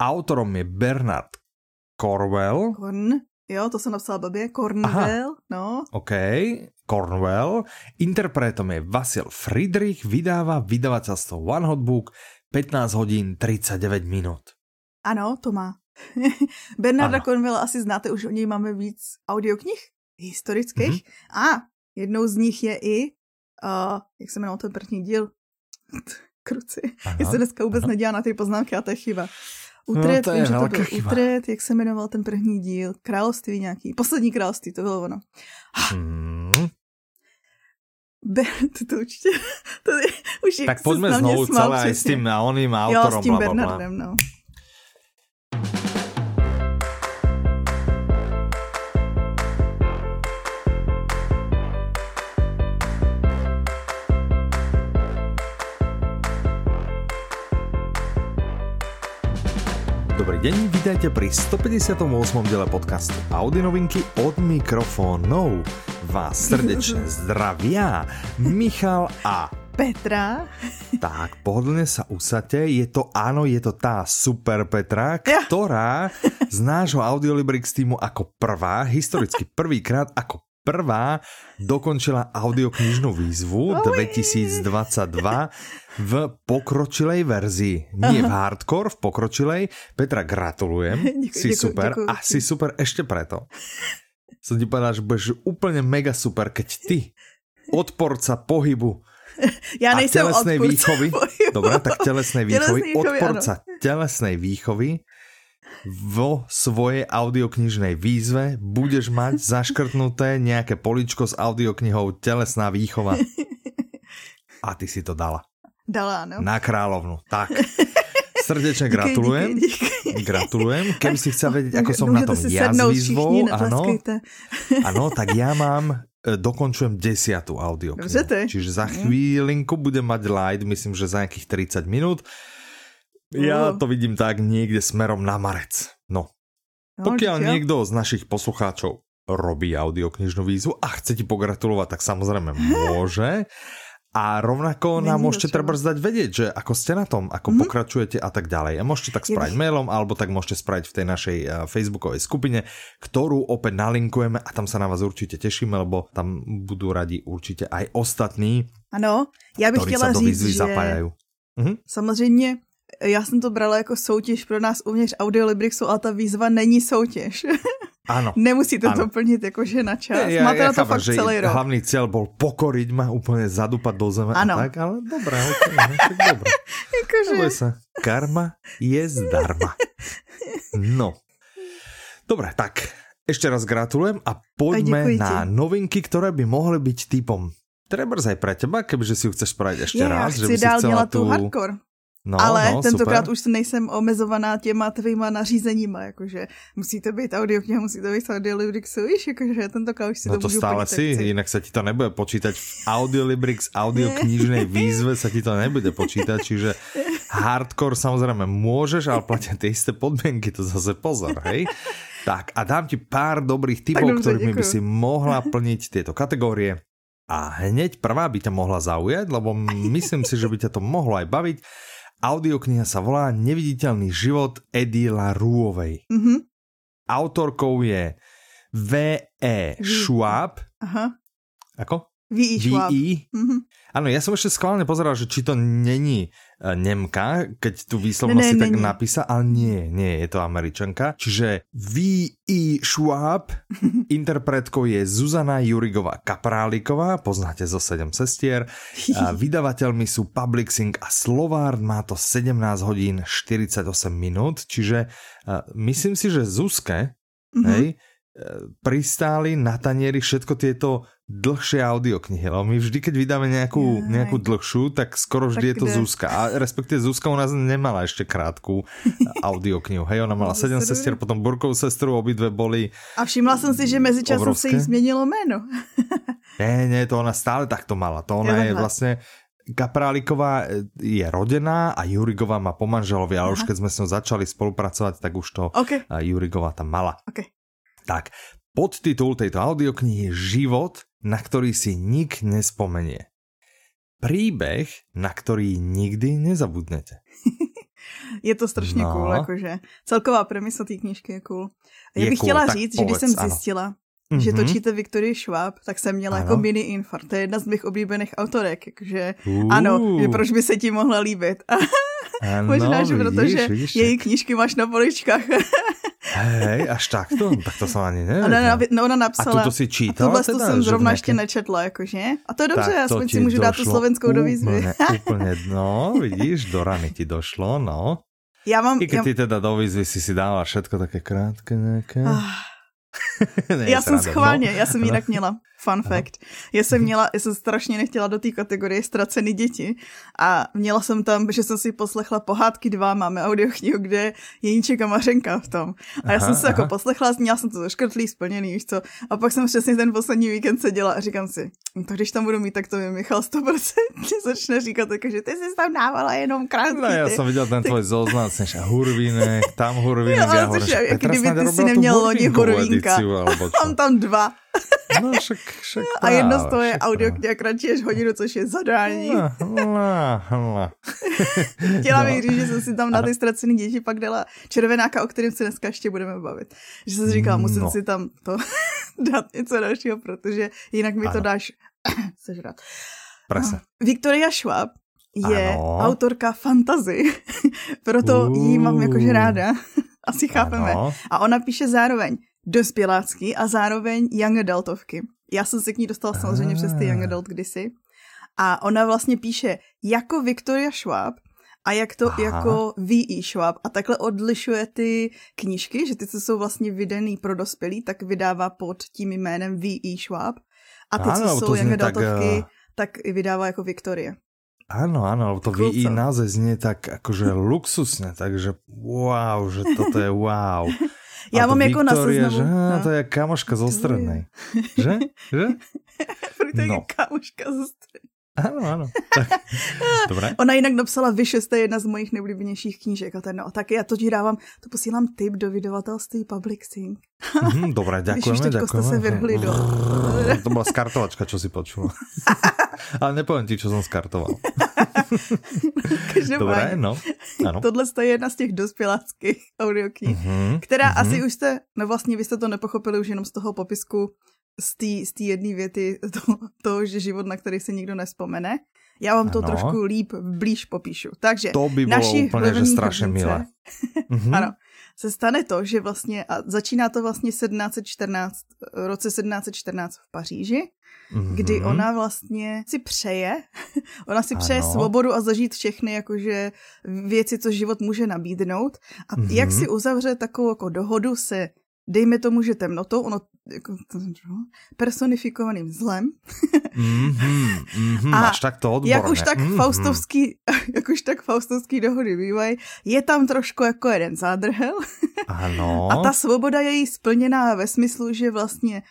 Autorom je Bernard Corwell. Korn, jo, to jsem napsala blbě. Cornwell, no. OK, Cornwell. Interpretom je Vasil Friedrich, vydává vydavateľstvo One Hot Book 15 hodin 39 minut. Ano, to má. Bernarda Cornwella asi znáte, už o něj máme víc audioknih historických. Mm-hmm. A jednou z nich je i, uh, jak se jmenoval ten první díl? Kruci. Já se dneska vůbec aha. nedělá na ty poznámky a to je chyba. Utret, no, to je vím, že to byl chyba. Utret, jak se jmenoval ten první díl, království nějaký, poslední království, to bylo ono. Hmm. Be, to, určitě, to je, už tak pojďme znovu celé s tím a oným autorom. Jo, s tím Bernardem, no. Dobrý deň, vítajte pri 158. diele podcastu Audi novinky od mikrofónov. Vás srdečne zdravia Michal a Petra. Tak, pohodlne sa usadte. Je to, áno, je to tá super Petra, ktorá z nášho Audiolibrix týmu ako prvá, historicky prvýkrát ako prvá dokončila audioknižnú výzvu 2022 v pokročilej verzii. Nie v hardcore, v pokročilej. Petra, gratulujem. Děkuji, si super. Děkuji. A si super ešte preto. Som ti povedal, že budeš úplne mega super, keď ty, odporca pohybu, Já nejsem a telesnej výchovy, pohybu. dobre, tak telesnej výchovy, telesnej výchovy odporca ano. telesnej výchovy vo svojej audioknižnej výzve budeš mať zaškrtnuté nejaké poličko s audioknihou Telesná výchova. A ty si to dala. Dala, no. Na královnu. Tak. Srdečne gratulujem. Díky, díky. Gratulujem. Keby si chcel vedieť, ako som na tom ja s výzvou, ano, ano, tak ja mám e, dokončujem desiatu audioknihu. Čiže za mhm. chvílinku budem mať light, myslím, že za nejakých 30 minút. Ja to vidím tak niekde smerom na marec. No. no Pokiaľ no, niekto z našich poslucháčov robí audioknižnú výzvu a chce ti pogratulovať, tak samozrejme môže. A rovnako Není nám môžete treba zdať vedieť, že ako ste na tom, ako mm-hmm. pokračujete a tak ďalej. A môžete tak spraviť Je... mailom, alebo tak môžete spraviť v tej našej uh, facebookovej skupine, ktorú opäť nalinkujeme a tam sa na vás určite tešíme, lebo tam budú radi určite aj ostatní, ano, já bych chtěla říct, že zapájajú. Mhm. Samozřejmě já jsem to brala jako soutěž pro nás uvnitř Audiolibrixu, ale ta výzva není soutěž. Ano. Nemusíte ano. to plnit jakože na čas. Ja, Máte ja, na to chápam, fakt celý rok. Hlavný cieľ bol pokoriť ma, úplne zadúpať do zeme ano. a tak, ale dobré, okay, no, tak dobré. Jakože... sa. Karma je zdarma. No. Dobre, tak ešte raz gratulujem a poďme a na novinky, ktoré by mohli byť typom Trebárs aj pre teba, kebyže si ju chceš spraviť ešte ja, raz. že by si dál chcela tu hardcore. No, Ale no, tentokrát super. už nejsem omezovaná těma tvýma nařízeníma, jakože musí to být audiokniha, musí to být audiolibrix, víš, jakože tentokrát už si no to, to můžu stále si, jinak se ti to nebude počítať v audiolibrix, audioknižnej výzve sa ti to nebude počítať, čiže hardcore samozrejme môžeš, ale platia tie isté podmienky, to zase pozor, hej? Tak a dám ti pár dobrých typov, ktorými by si mohla plniť tieto kategórie. A hneď prvá by ťa mohla zaujať, lebo myslím si, že by ťa to mohlo aj baviť. Audiokniha sa volá Neviditeľný život Edila Rúovej. Mm-hmm. Autorkou je V.E. Schwab. Aha. Ako? V.E. Schwab. Mm-hmm. Áno, ja som ešte schválne pozeral, že či to není Nemka, keď tu výslovnosť si tak napísa, ale nie, nie, je to Američanka. Čiže V.E. Schwab, interpretkou je Zuzana Jurigová Kapráliková, poznáte zo 7 sestier. Vydavateľmi sú Publixing a Slovár, má to 17 hodín 48 minút, čiže uh, myslím si, že Zuzke, mm-hmm. hej, e, pristáli na tanieri všetko tieto dlhšie audioknihy, lebo my vždy, keď vydáme nejakú, nejakú dlhšiu, tak skoro vždy tak je to kde? Zuzka. A respektíve Zuzka u nás nemala ešte krátku audioknihu. Hej, ona mala sedem sestier, potom Burkovú sestru, obidve boli A všimla som si, že medzičasom sa jí zmenilo jméno. nie, nie, to ona stále takto mala. To ona je, vlastne Kapráliková e, je rodená a Jurigová má po manželovi, ale Aha. už keď sme s ňou začali spolupracovať, tak už to okay. Jurigová tam mala. Okay. Tak, podtitul tejto audioknihy je Život na ktorý si nik nespomenie. Príbeh, na ktorý nikdy nezabudnete. je to strašně no. cool, jakože. Celková premisa té knížky je cool. Já bych cool, chtěla říct, že když jsem ano. zjistila, mm-hmm. že točíte Viktorii Schwab, tak jsem měla jako ano. jako mini infarkt. To je jedna z mých oblíbených autorek, takže uh. ano, že proč by se ti mohla líbit. Ano, Možná, že vidíš, protože vidíš, její knížky máš na poličkách. Hej, až takto? Tak to jsem ani nevím. Ona, no, ona napsala. A to si čítala a tuhle teda, jsem zrovna ještě nečetla, jakože. A to je dobře, tak aspoň si můžu dát tu slovenskou do výzvy. úplně, no, vidíš, do rany ti došlo, no. Já mám... I když já... ty teda do výzvy si si dala všetko také krátké nějaké. Ah. ne, já jsem schválně, no. já jsem jinak měla. Fun Aha. fact. Já jsem měla, já jsem strašně nechtěla do té kategorie ztracený děti a měla jsem tam, že jsem si poslechla pohádky dva, máme audioknihu, kde je Jeníček a Mařenka v tom. A já aha, jsem se jako poslechla, měla jsem to zaškrtlý, splněný, víš co. A pak jsem přesně ten poslední víkend seděla a říkám si, no to když tam budu mít, tak to mi Michal 100% začne říkat, jako, že ty jsi tam dávala jenom krátky. No, já jsem viděl ten tvoj zoznam, jsi hurvínek, tam hurvínek, no, já hovorím, jak kdyby ty si neměl loni hurvínka. Mám tam dva. No, však, však A jedno z toho je audio, kde kratší až hodinu, což je zadání. Chtěla no. bych říct, že jsem si tam na ty ztracený děti pak dala červenáka, o kterém se dneska ještě budeme bavit. Že jsem si říkala, musím no. si tam to dát něco dalšího, protože jinak mi ano. to dáš sežrat. Prese. Victoria Schwab je ano. autorka fantazy, proto uh. jí mám jakože ráda. Asi chápeme. Ano. A ona píše zároveň dospělácky a zároveň young adultovky. Já jsem se k ní dostala samozřejmě přes ty young adult kdysi. A ona vlastně píše jako Victoria Schwab a jak to Aha. jako V.E. Schwab. A takhle odlišuje ty knížky, že ty, co jsou vlastně vydaný pro dospělí, tak vydává pod tím jménem V.E. Schwab. A ty, ano, co jsou young adultovky, tak, uh... tak vydává jako Victoria. Áno, áno, to cool VI název znie tak akože luxusne, takže wow, že toto je wow. Já mám jako na seznamu. Že, no. to je kamoška zo strednej. že? Že? to je no. kamoška zo strednej. Ano, ano. Tak, dobré. Ona jinak napsala Vyše, to je jedna z mojich nejoblíbenějších knížek. A ten, no, tak já to ti dávám, to posílám tip do vydavatelství Public Sync. Mm, dobré, děkujeme, Když děkujeme. jste se vrhli do... to byla skartovačka, čo si počula. Ale nepovím ti, čo jsem skartoval. Dobré, no. Ano. Tohle je jedna z těch dospěláckých audioknih, mm-hmm, která mm-hmm. asi už jste, no vlastně vy jste to nepochopili už jenom z toho popisku, z té jedné věty toho, to, že život, na který se nikdo nespomene. Já vám to ano. trošku líp blíž popíšu. Takže to by bylo úplně, že strašně milé. mm-hmm. Ano, se stane to, že vlastně, a začíná to vlastně 1714, roce 1714 v Paříži, mm-hmm. kdy ona vlastně si přeje, ona si ano. přeje svobodu a zažít všechny jakože věci, co život může nabídnout. A mm-hmm. jak si uzavře takovou jako dohodu se dejme tomu, že temnotou, ono jako, personifikovaným zlem. mm-hmm, mm-hmm, a máš tak to odborné. Jak už tak mm-hmm. faustovský, jak už tak faustovský dohody bývají, je tam trošku jako jeden zádrhel. Ano. A ta svoboda je jí splněná ve smyslu, že vlastně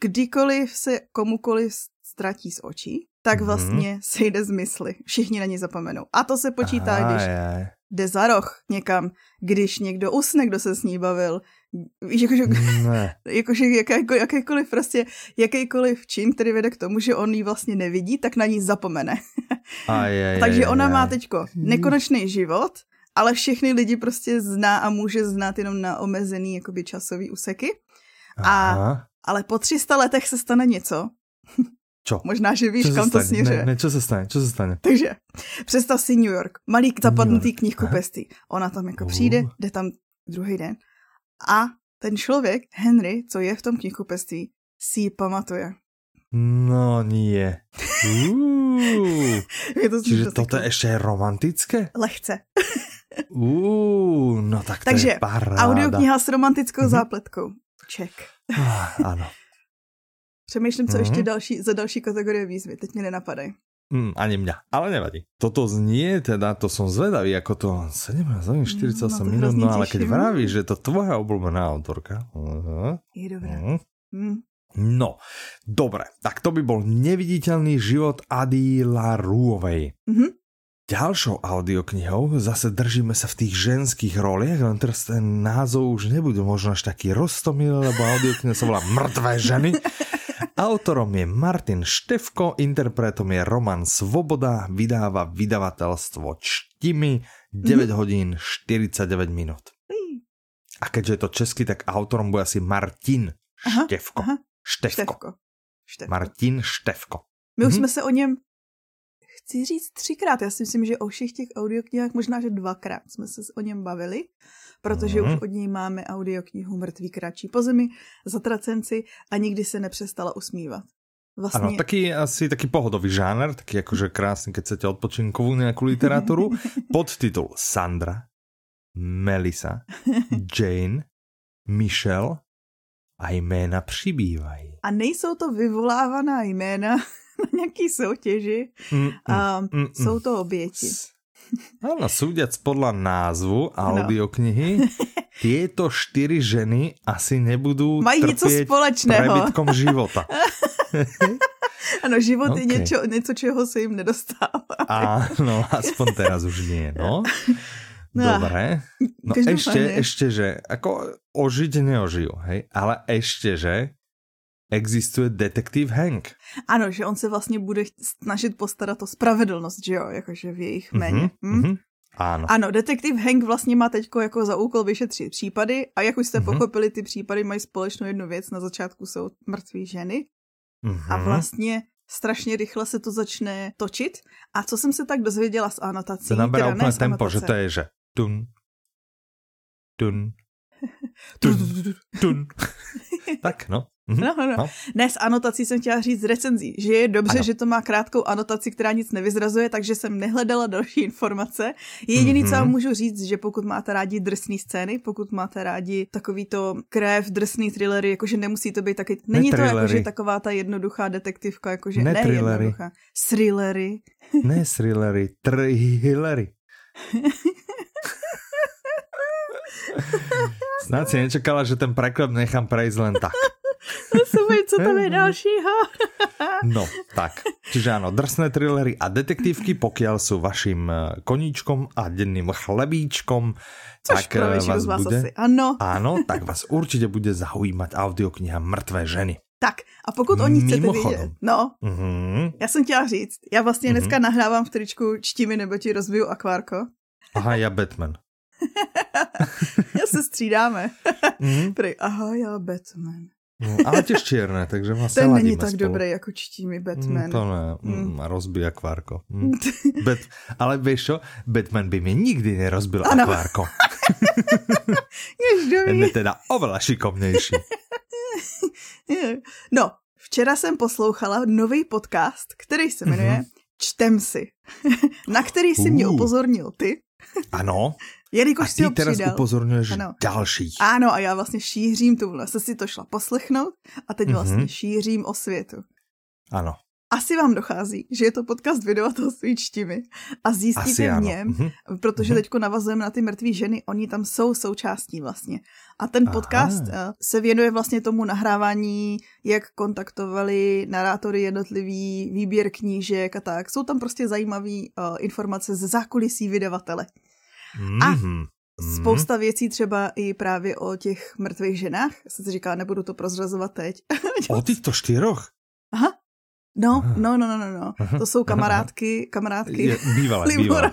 kdykoliv se komukoliv ztratí z očí, tak mhm. vlastně mm-hmm. sejde z mysli. Všichni na ní zapomenou. A to se počítá, Aha, když je. jde za roh někam, když někdo usne, kdo se s ní bavil, Víš, jakože, jakože jakékoliv, jakýkoliv prostě, jakýkoliv čin, který vede k tomu, že on ji vlastně nevidí, tak na ní zapomene. Aj, aj, Takže aj, ona aj. má teďko nekonečný život, ale všechny lidi prostě zná a může znát jenom na omezený jakoby časový úseky. A, ale po 300 letech se stane něco. Čo? Možná, že víš, kam to směřuje. Ne, ne, čo se stane, čo se stane? Takže, představ si New York, malý zapadnutý knihkupectví. Ona tam jako uh. přijde, jde tam druhý den a ten člověk, Henry, co je v tom knihkupectví, si ji pamatuje. No nie. Je to Čiže toto je ještě romantické? Lehce. uh, no tak to Takže je paráda. audiokniha s romantickou mm-hmm. zápletkou. Check. Ah, ano. Přemýšlím, co mm-hmm. ještě další, za další kategorie výzvy. Teď mě nenapadají. Mm, ani mňa, ale nevadí. Toto znie teda, to som zvedavý, ako to 7 48 mm, minút, no ale keď vravíš, že to tvoja obľúbená autorka. Uh, je dobré. Uh, mm. No, dobre, tak to by bol neviditeľný život Ady Larúovej. Mm-hmm. Ďalšou audioknihou zase držíme sa v tých ženských roliach, len teraz ten názov už nebude možno až taký roztomilý, lebo audiokniha sa volá Mrtvé ženy. Autorom je Martin Števko, interpretom je Roman Svoboda, vydáva vydavateľstvo Čtimi, 9 mm. hodín 49 minút. A keďže je to česky, tak autorom bude asi Martin aha, Števko. Aha. Števko. Števko. Števko. Martin Števko. My už mhm. jsme se o něm, chci říct třikrát, já si myslím, že o všech těch audioknihách možná, že dvakrát jsme se o něm bavili, protože mm. už od něj máme audioknihu Mrtvý kračí po zemi, Zatracenci a nikdy se nepřestala usmívat. Vlastně... Ano, taký asi taký pohodový žáner, taký akože krásný, keď chcete odpočinkovú nejakú literatúru. Podtitul Sandra, Melisa, Jane, Michelle a jména přibývají. A nejsou to vyvolávaná jména na nějaký soutěži, mm, mm, a mm, mm, jsou to oběti. Áno, súdiac podľa názvu audioknihy, tieto štyri ženy asi nebudú Mají trpieť prebytkom života. ano, život okay. je něco, něco, čeho se jim nedostává. Áno, aspoň teraz už nie, no. No, Dobre. No ešte, ešte, že ako ožiť neožijú, hej? Ale ešte, že existuje detektiv Hank. Ano, že on se vlastně bude snažit postarat o spravedlnost, že jo, jakože v jejich jméně. Mm-hmm, hm? mm-hmm. Ano. Ano, detektiv Hank vlastně má teďko jako za úkol vyšetřit případy a jak už jste mm-hmm. pochopili, ty případy mají společnou jednu věc. Na začátku jsou mrtví ženy mm-hmm. a vlastně strašně rychle se to začne točit. A co jsem se tak dozvěděla z anotací? To naberá úplně tempo, anotace. že to je, že tun, tun, tun, tun. tak, no. Mm-hmm. No, no. no. Ne, z anotací jsem chtěla říct z recenzí, že je dobře, ano. že to má krátkou anotaci, která nic nevyzrazuje, takže jsem nehledala další informace. Jediný, mm-hmm. co vám můžu říct, že pokud máte rádi drsné scény, pokud máte rádi takovýto krev, drsný thrillery, jakože nemusí to být taky, není ne to jakože taková ta jednoduchá detektivka, jakože ne, ne jednoduchá. Thrillery. ne thrillery, thrillery. Snad si nečekala, že ten preklep nechám prejsť len tak. Super, co tam je dalšího? no, tak. Čiže áno, drsné thrillery a detektívky, pokiaľ sú vašim eh, koníčkom a denným chlebíčkom, Což tak eh, vás, vás bude, asi. Ano. Áno, tak vás určite bude zaujímať audiokniha Mrtvé ženy. Tak a pokud o ní chcete Mimochodom. vědět, no, mm-hmm. já jsem chtěla říct, já vlastně mm-hmm. dneska nahrávám v tričku Čtimi nebo ti rozbiju akvárko. Aha, já Batman. já se střídáme. mm-hmm. Prej, aha, já Batman. No, ale tiež čierne, takže ma Ten není tak spolu. dobrý jako čtí mi Batman. Mm, to ne, mm. mm. akvárko. Mm. Bat, ale vieš čo, Batman by mi nikdy nerozbil ano. akvárko. Ten je teda oveľa šikovnější. no, včera jsem poslouchala nový podcast, který se jmenuje mm-hmm. Čtem si, na který si uh. mě upozornil ty. Ano. Jelikož a ty si teraz přidal. upozorňuješ ano. dalších. Ano, a já vlastně šířím tu vlnu. si to šla poslechnout a teď mm-hmm. vlastně šířím o světu. Ano. Asi vám dochází, že je to podcast vydavatelství čtimi a zjistíte v něm, mm-hmm. protože mm-hmm. teďko navazujeme na ty mrtvé ženy, oni tam jsou součástí vlastně. A ten podcast Aha. Eh, se věnuje vlastně tomu nahrávání, jak kontaktovali narátory jednotlivý výběr knížek a tak. Jsou tam prostě zajímavé uh, informace ze zákulisí vydavatele. Mm-hmm. A mhm. spousta věcí třeba i právě o těch mrtvých ženách. Já jsem si říkala, nebudu to prozrazovat teď. o těchto čtyřoch? Aha. No, no, no, no, no, no. To jsou kamarádky, kamarádky. Je, bývalé, bývalé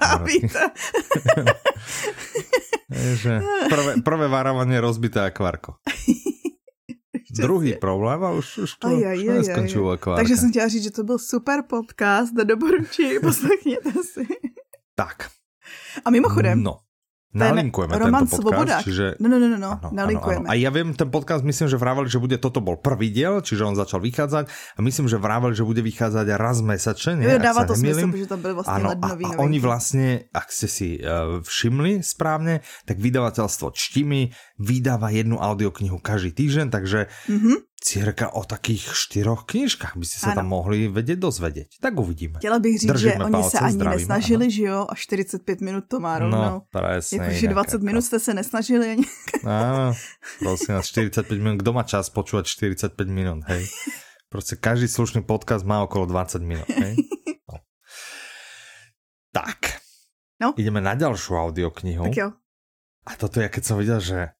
že prvé, prvé varovanie rozbité akvárko. Druhý problém a už, už to aj, aj, aj, neskončilo akvárka. Takže jsem chtěla říct, že to byl super podcast, doporučuji, poslechněte si. Tak. A mimochodem, no. Nalinkujeme Roman tento podcast. Svobodák. Čiže... No, no, no, no, no. Ano, nalinkujeme. Ano, ano. A ja viem, ten podcast myslím, že vrávali, že bude toto bol prvý diel, čiže on začal vychádzať a myslím, že vrávali, že bude vychádzať raz mesačne. Jo, dáva to smysl, že to byl vlastně ano, lednový a, a oni vlastne, ak ste si uh, všimli správne, tak vydavateľstvo Čtimi vydáva jednu audioknihu každý týždeň, takže mm-hmm cirka o takých štyroch knižkách by ano. tam mohli vedieť dozvedieť. Tak uvidíme. Chtěla bych říct, Držíme že oni se ani zdravíme, nesnažili, ano. že jo, a 45 minut to má rovnou. No, presne. Jakože 20 jako. minut jste se nesnažili ani. Áno, prosím vás, 45 minut. Kdo má čas počúvať 45 minut, hej? Prostě každý slušný podcast má okolo 20 minut, hej? No. Tak. No. Ideme na ďalšiu audioknihu. Tak jo. A toto je, keď som videl, že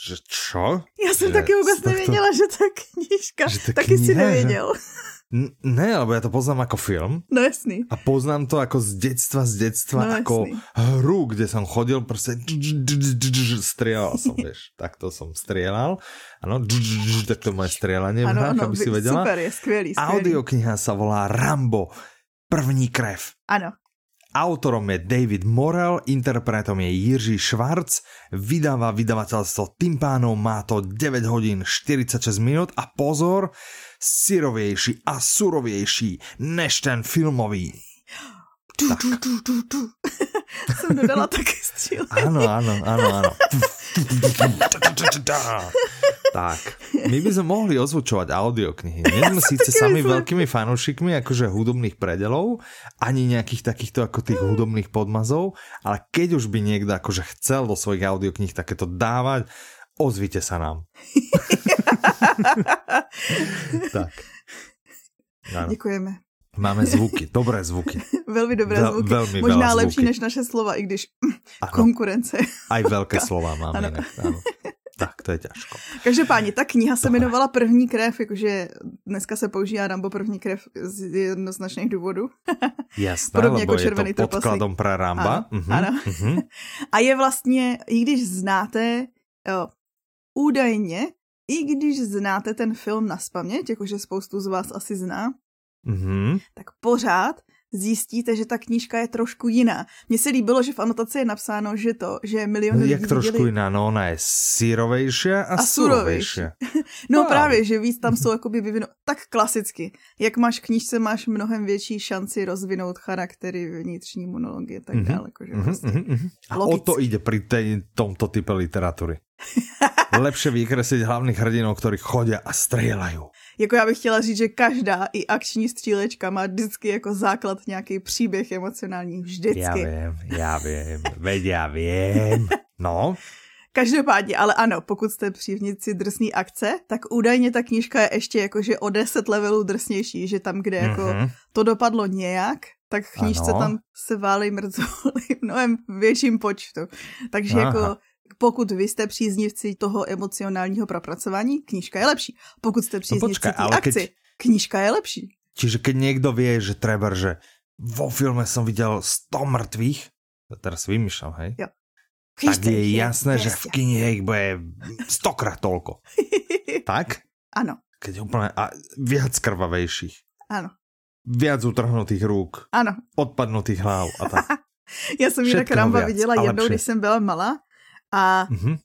že čo? Já jsem že taky vůbec nevěděla, to... že ta knížka, že ta taky kniha, si nevěděl. N- ne, lebo ja to poznám ako film. No jasný. A poznám to ako z detstva, z detstva, no, ako jasný. hru, kde som chodil, proste strieľal som, vieš. Takto som strieľal. Ano, tak to moje strieľanie v hrách, aby si vedela. Super, je skvělý, skvělý. Audiokniha sa volá Rambo. První krev. Ano. Autorom je David Morel, interpretom je Jiří Švarc, vydáva vydavateľstvo Timpánov, má to 9 hodín 46 minút a pozor, syrovější a surovější než ten filmový. Tu, tu, tu, tu, tu. Jsem dodala taky střílej. Ano, ano, ano, ano. tak, my by sme mohli ozvučovať audioknihy. Nie sme síce sami veľkými fanúšikmi akože hudobných predelov, ani nejakých takýchto ako tých hudobných podmazov, ale keď už by niekto akože chcel do svojich audiokníh takéto dávať, ozvite sa nám. tak. Ano. Děkujeme. Máme zvuky, dobré zvuky. Velmi dobré Vel, zvuky. Velmi Možná lepší zvuky. než naše slova, i když ano. konkurence. Aj velké slova máme ano. Jinak, ano. Tak, to je těžko. Každopádně, ta kniha se jmenovala První krev, jakože dneska se používá Rambo První krev z jednoznačných důvodů. Jasné, Podobně jako červený je to podkladom pro Ramba. Ano, uh-huh, ano. Uh-huh. A je vlastně, i když znáte, jo, údajně, i když znáte ten film na spaměť, jakože spoustu z vás asi zná, mm-hmm. tak pořád zjistíte, že ta knížka je trošku jiná. Mně se líbilo, že v anotaci je napsáno, že to, že miliony no, Jak trošku viděli... jiná, no ona je sírovější a, a surovější. no wow. právě, že víc tam jsou jakoby vyvinout, tak klasicky. Jak máš knížce, máš mnohem větší šanci rozvinout charaktery, vnitřní monology a tak mm-hmm. dále. Jakože mm-hmm. prostě mm-hmm. A o to jde při tomto type literatury. Lepše vykreslit hlavných hrdinů, kteří chodí a střílejí. Jako já bych chtěla říct, že každá i akční střílečka má vždycky jako základ nějaký příběh emocionální. Vždycky. Já vím, já vím, veď já vím. No. Každopádně, ale ano, pokud jste přívnici drsný akce, tak údajně ta knížka je ještě jakože o 10 levelů drsnější, že tam, kde jako mm-hmm. to dopadlo nějak, tak v knížce ano. tam se válej mrtvoly mnohem větším počtu. Takže Aha. jako pokud vy jste příznivci toho emocionálního propracování, knížka je lepší. Pokud jste no příznivci no té akci, keď... knížka je lepší. Čiže keď někdo ví, že treba, že vo filme jsem viděl 100 mrtvých, teraz vymýšľam, hej? Jo. tak je jasné, že v knihe ich bude stokrát tolko. tak? Ano. Keď je úplne a viac krvavejších. Ano. Viac utrhnutých rúk. Ano. Odpadnutých hlav a tak. Já jsem jinak Ramba viděla jednou, když jsem byla malá a mm-hmm.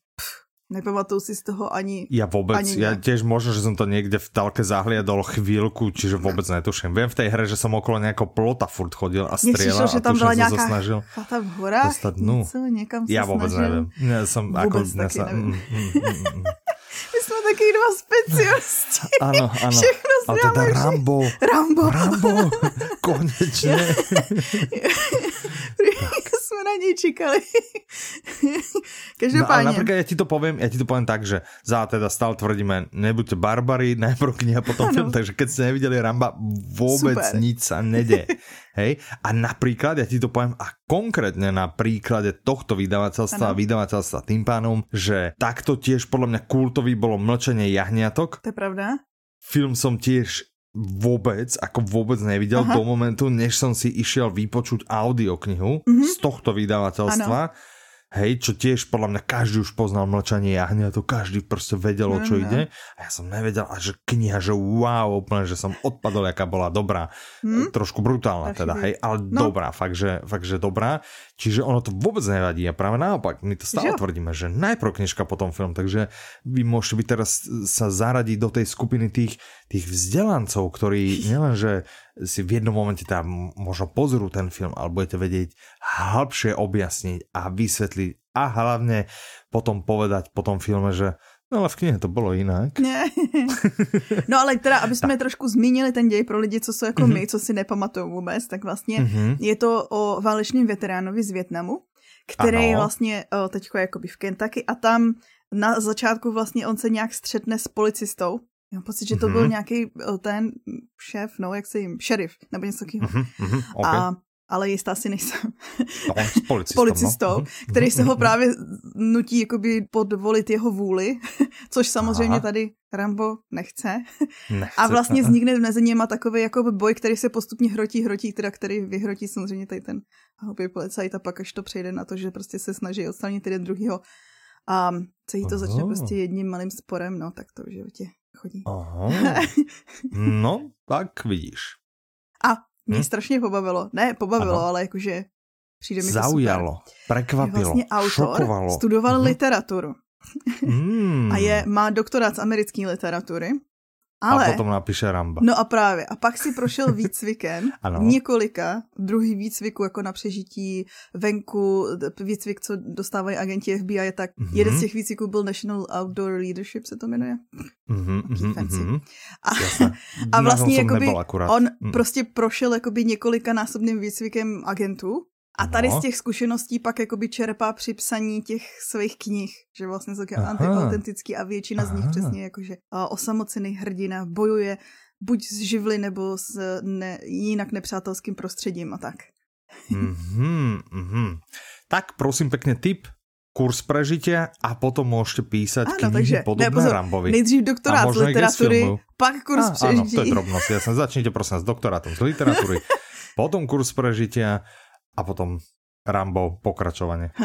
Nepamatuju si z toho ani... Ja vôbec, ani ja tiež možno, že som to niekde v talke zahliadol chvíľku, čiže vôbec netuším. Viem v tej hre, že som okolo nejakého plota furt chodil a strieľal že tam bola nejaká snažil chata v horách, dostať, no. něco, niekam sa Ja vôbec snažil. neviem. Ja som vôbec ako, taky sa, neviem. Mm, mm, mm, mm. My jsme taky dva specialisti. Ano, ano. Všechno A teda Rambo. Rambo. Rambo. Konečně. Jsme na něj čekali. Každopádně. No, například já ti to povím, já ti to povím tak, že za teda stále tvrdíme, nebuďte barbary, najprv kniha, potom ano. film, takže keď ste neviděli Ramba, vůbec Super. nic sa nedě. Hej? A napríklad, ja ti to poviem, a konkrétne na príklade tohto vydavateľstva a vydavateľstva tým pánom, že takto tiež podľa mňa kultový bolo Mlčenie jahňatok. To je pravda. Film som tiež vôbec, ako vôbec nevidel Aha. do momentu, než som si išiel vypočuť audioknihu mm -hmm. z tohto vydavateľstva. Ano Hej, čo tiež podľa mňa každý už poznal mlčanie jahňa, to každý prostě vedel, o čo mm, ide. A ja som nevedel, a že kniha, že wow, úplne, že som odpadol, jaká bola dobrá. Mm. Trošku brutálna teda, hej, ale no. dobrá, fakt že, fakt, že dobrá. Čiže ono to vôbec nevadí a práve naopak, my to stále že? tvrdíme, že najprv knižka, potom film, takže vy môžete byť teraz sa zaradiť do tej skupiny tých, tých vzdelancov, ktorí nielenže si v jednom momente tam možno pozorú ten film, ale budete vedieť hĺbšie objasniť a vysvetliť a hlavne potom povedať po tom filme, že No ale v knihe to bylo jinak. Ne. No ale teda, aby jsme trošku zmínili ten děj pro lidi, co jsou jako mm-hmm. my, co si nepamatují vůbec, tak vlastně mm-hmm. je to o válečném veteránovi z Větnamu, který ano. vlastně teďko jakoby v Kentucky a tam na začátku vlastně on se nějak střetne s policistou. Mám pocit, že to mm-hmm. byl nějaký ten šéf, no jak se jim, šerif, nebo něco takového. Mm-hmm. Okay. A ale jistá si nejsem. No, s policistou, policistou no. který se ho právě nutí jakoby podvolit jeho vůli, což samozřejmě Aha. tady Rambo nechce. nechce. A vlastně vznikne mezi něma takový jako boj, který se postupně hrotí, hrotí, teda který vyhrotí samozřejmě tady ten hloupý policajt a pak až to přejde na to, že prostě se snaží odstranit jeden druhýho a celý to začne prostě jedním malým sporem, no tak to v životě chodí. Aha. No, tak vidíš. A mě hm? strašně pobavilo. Ne, pobavilo, ano. ale jakože přijde mi Zaujalo, to super. prekvapilo, vlastně autor šokovalo. studoval mm. literaturu. Mm. a je, má doktorát z americké literatury ale, a potom napíše Ramba. No a právě. A pak si prošel výcvikem ano. několika, druhý výcviku jako na přežití venku, výcvik, co dostávají agenti FBI, tak mm-hmm. jeden z těch výcviků byl National Outdoor Leadership, se to jmenuje. Mm-hmm, mm-hmm, a, a vlastně jakoby on mm. prostě prošel jakoby několika násobným výcvikem agentů a tady no. z těch zkušeností pak jakoby čerpá při psaní těch svých knih, že vlastně jsou antiautentický a většina Aha. z nich přesně jakože osamocený hrdina bojuje buď z živly nebo s ne, jinak nepřátelským prostředím a tak. mm-hmm, mm-hmm. Tak prosím pěkně tip, kurz prežitě a potom můžete písať ano, knihy takže, podobné ne, pozor, Rambovi. Nejdřív doktorát z literatury, pak kurz a, přežití. Ano, to je drobnost, jasně. Začněte prosím s doktorátom z literatury, potom kurz prežitia a potom Rambo pokračovanie.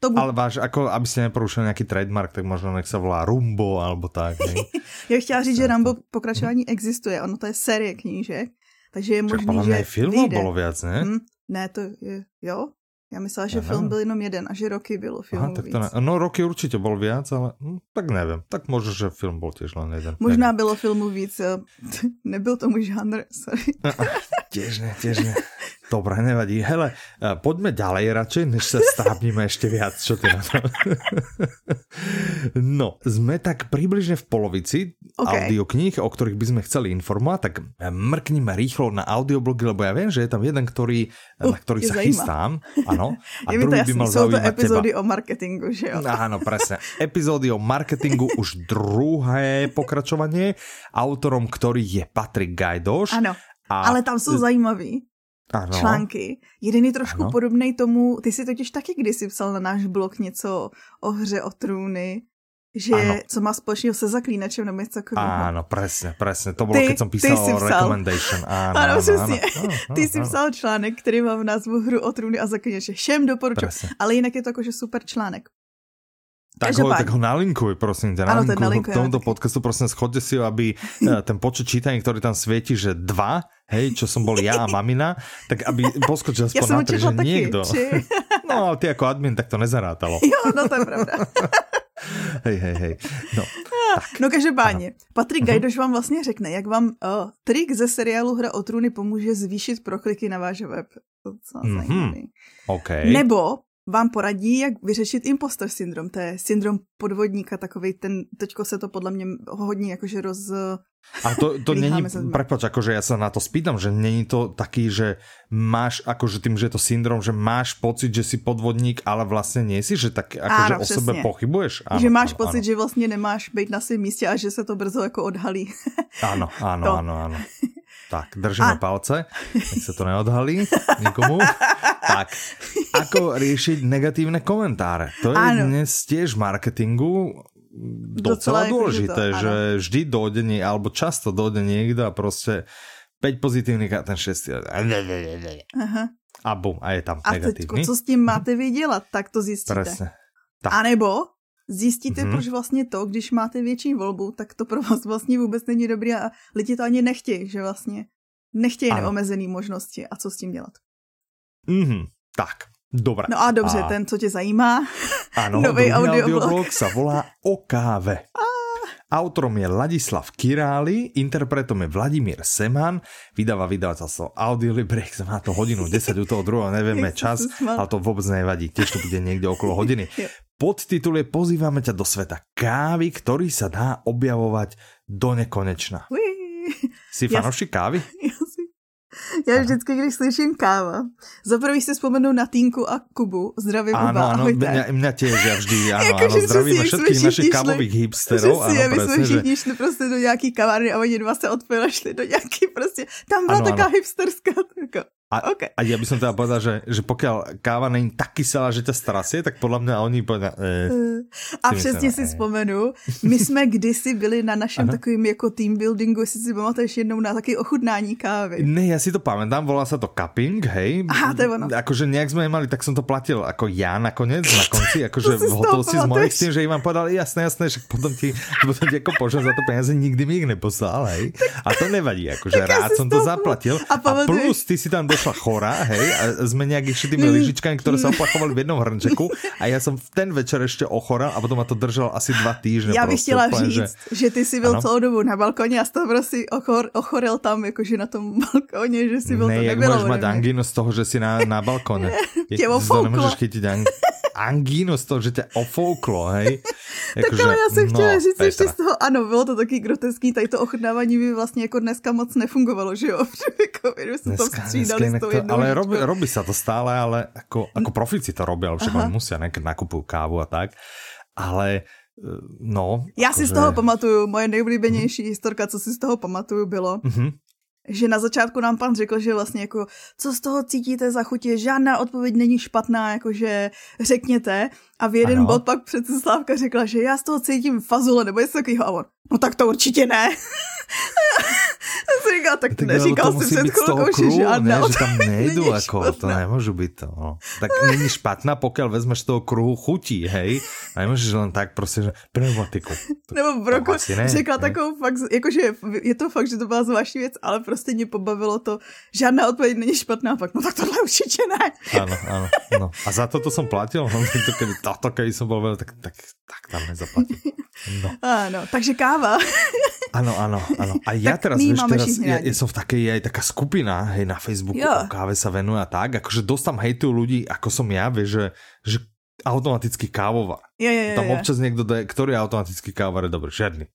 To bu- Ale váš, ako aby ste neporušili nejaký trademark, tak možno nech sa volá Rumbo alebo tak. Ne? Já bych chtěla říct, že Rambo pokračování existuje. Ono to je série knížek, takže je možný, že filmů bylo víc, ne? Hmm, ne, to je, jo. Já myslela, že Aha. film byl jenom jeden a že roky bylo filmů Aha, tak to ne, No roky určitě byl víc, ale hm, tak nevím. Tak možná, že film byl těž len jeden. Možná nevím. bylo filmů víc. Nebyl tomu žánr, sorry. Těž ne, těž ne. Dobre, nevadí. Hele, eh, poďme ďalej radšej, než sa strápnime ešte viac. Čo ty na to? no, sme tak približne v polovici okay. audiokníh, o ktorých by sme chceli informovať, tak mrknime rýchlo na audioblogy, lebo ja viem, že je tam jeden, ktorý, uh, na ktorý sa zajíma. chystám. Áno. A je druhý by mal Sú to epizódy teba. o marketingu, že jo? Áno, presne. Epizódy o marketingu, už druhé pokračovanie, autorom ktorý je Patrik Gajdoš. Áno. A... Ale tam jsou zajímaví ano. články. Jeden je trošku ano. podobný tomu, ty si totiž taky kdysi psal na náš blog něco o hře o trůny, že ano. co má společného se zaklínačem nebo něco takového. Ano, přesně, přesně. To bylo, když jsem písal o psal. recommendation. Ano, ano, ano přesně. Ano, ano, ty jsi ano. psal článek, který má v názvu hru o trůny a zaklínače. Všem doporučuji. Ale jinak je to jakože super článek. Tak ho, tak ho nalinkuj, prosím. Nalinkuj, ano, k tomuto podcastu, prosím, schodte si ho, aby eh, ten počet čítaní, ktorý tam svieti, že dva, hej, čo som bol ja a mamina, tak aby poskočil aspoň ja na tri, že taky, niekto. Či... No, ale ty ako admin, tak to nezarátalo. Jo, no to je pravda. hej, hej, hej. No, tak. no každopádně, Patrik mhm. Gajdoš vám vlastně řekne, jak vám uh, trik ze seriálu Hra o trůny pomůže zvýšit prokliky na váš web. To mm-hmm. Okay. Nebo vám poradí, jak vyřešit impostor syndrom. To je syndrom podvodníka, takový ten, teďko se to podle mě hodně jakože roz... A to, to není, prepač, akože ja sa na to spýtam, že není to taký, že máš, akože tým, že je to syndrom, že máš pocit, že si podvodník, ale vlastně nie si, že tak akože o sebe pochybuješ? Áno, že máš áno, pocit, áno. že vlastně nemáš být na svém místě a že se to brzo jako odhalí. Áno, to. áno, áno. Tak, držíme a... palce, nech sa to neodhalí nikomu. tak, ako riešiť negatívne komentáre? To je ano. dnes tiež marketingu docela, docela dôležité, to, že vždy dojde, alebo často dojde niekto a prostě 5 pozitívnych a ten 6 Aha. a bum, a je tam a negatívny. A co s tím máte vydělat, tak to zjistíte. Presne. Tak. A nebo zjistíte, mm-hmm. proč vlastně to, když máte větší volbu, tak to pro vás vlastně vůbec není dobré a lidi to ani nechtějí, že vlastně nechtějí neomezený možnosti a co s tím dělat. Mm-hmm. Tak, dobré. No a dobře, a... ten, co tě zajímá, ano, nový audioblog. audioblog sa volá O káve. A... Autorom je Ladislav Királi, interpretom je Vladimír Seman, vydáva vydavateľstvo Audiolibrix, má to hodinu 10 u toho druhého, nevieme čas, ale to vôbec nevadí, tiež to bude niekde okolo hodiny. Podtitul je Pozývame ťa do sveta kávy, ktorý sa dá objavovať do nekonečna. Si fanoši kávy? Já Aha. vždycky, když slyším káva, za prvý si vzpomenu na Týnku a Kubu. Zdravím ano, oba, ano, mě, mě těž, já vždy, ano, jako, ano, zdravíme všetkých našich kávových hipsterů. Ano, my jsme všichni šli prostě do nějaký kavárny a oni dva se odpojili šli do nějaký prostě, tam byla ano, taková ano. hipsterská, jako, A, okay. a ja by som teda povedal, že, že pokiaľ káva není tak kyselá, že ťa strasie, tak podľa mňa oni povedia... Eh, a přesně si vzpomenu, my jsme kdysi byli na našem ano? takovým jako team buildingu, jestli si pamatuješ jednou na taký ochutnání kávy. Ne, ja si to pamätám, volá sa to cupping, hej. Aha, to je ono. Akože nejak sme mali, tak som to platil ako ja nakoniec, na konci, akože v hotovosti z mojich, s tým, že Ivan povedal, jasné, jasné, že potom ti, potom ti ako za to peniaze, nikdy mi ich neposlal, hej. A to nevadí, akože rád som to zaplatil. A, a plus ty si tam došla chora, hej, a sme nejak išli tými lyžičkami, ktoré sa oplachovali v jednom hrnčeku a ja som v ten večer ešte ochoral a potom ma to držalo asi dva týždne. Já bych chtěla říct, že, že ty si byl ano? celou dobu na balkoně a Stavro si ochor, ochorel tam, jakože na tom balkoně, že si byl ne, to jak nebylo. můžeš mať angínu z toho, že si na, na balkone. Tě to nemůžeš chytit ang angínu z toho, že tě ofouklo, hej. Jako, tak ale já jsem no, chtěla říct Petra. ještě z toho, ano, bylo to taky groteský, tady to ochutnávání by vlastně jako dneska moc nefungovalo, že jo, covidu se to střídali s tou jednou Ale robí, robí sa to stále, ale jako, jako profici to robí, ale však oni musia, ne, keď nakupujú kávu a tak. Ale e, No. Já si že... z toho pamatuju, moje nejoblíbenější mm-hmm. historka, co si z toho pamatuju, bylo, mm-hmm že na začátku nám pan řekl, že vlastně jako, co z toho cítíte za chutě, žádná odpověď není špatná, jakože řekněte. A v jeden ano. bod pak přece Slávka řekla, že já z toho cítím fazule, nebo něco takového. A on, no tak to určitě ne. Já jsem říkal, tak, tak neříkal si před chvilkou, že žádná. Ne, že tam nejdu, jako, to nemůžu být to. No. Tak není špatná, pokud vezmeš toho kruhu chutí, hej. A nemůžeš len tak prostě, že pneumatiku. To, Nebo Broko řekla ne? takovou fakt, jakože je to fakt, že to byla zvláštní věc, ale prostě mě pobavilo to, žádná odpověď není špatná, pak no tak tohle určitě ne. Ano, ano, no. A za to to jsem platil, no, to, keby, to, keby jsem byl, tak, tak, tak tam nezaplatím. No. Ano, takže káva. Ano, ano, ano. A ja tak teraz, vieš, teraz ja, ja som v takej aj taká skupina, hej, na Facebooku jo. o káve sa venuje a tak, akože dosť tam hejtujú ľudí, ako som ja, vieš, že, že automatický kávovar. Je, je, je, tam občas niekto daje, ktorý automatický kávovar je dobrý? Žiadny.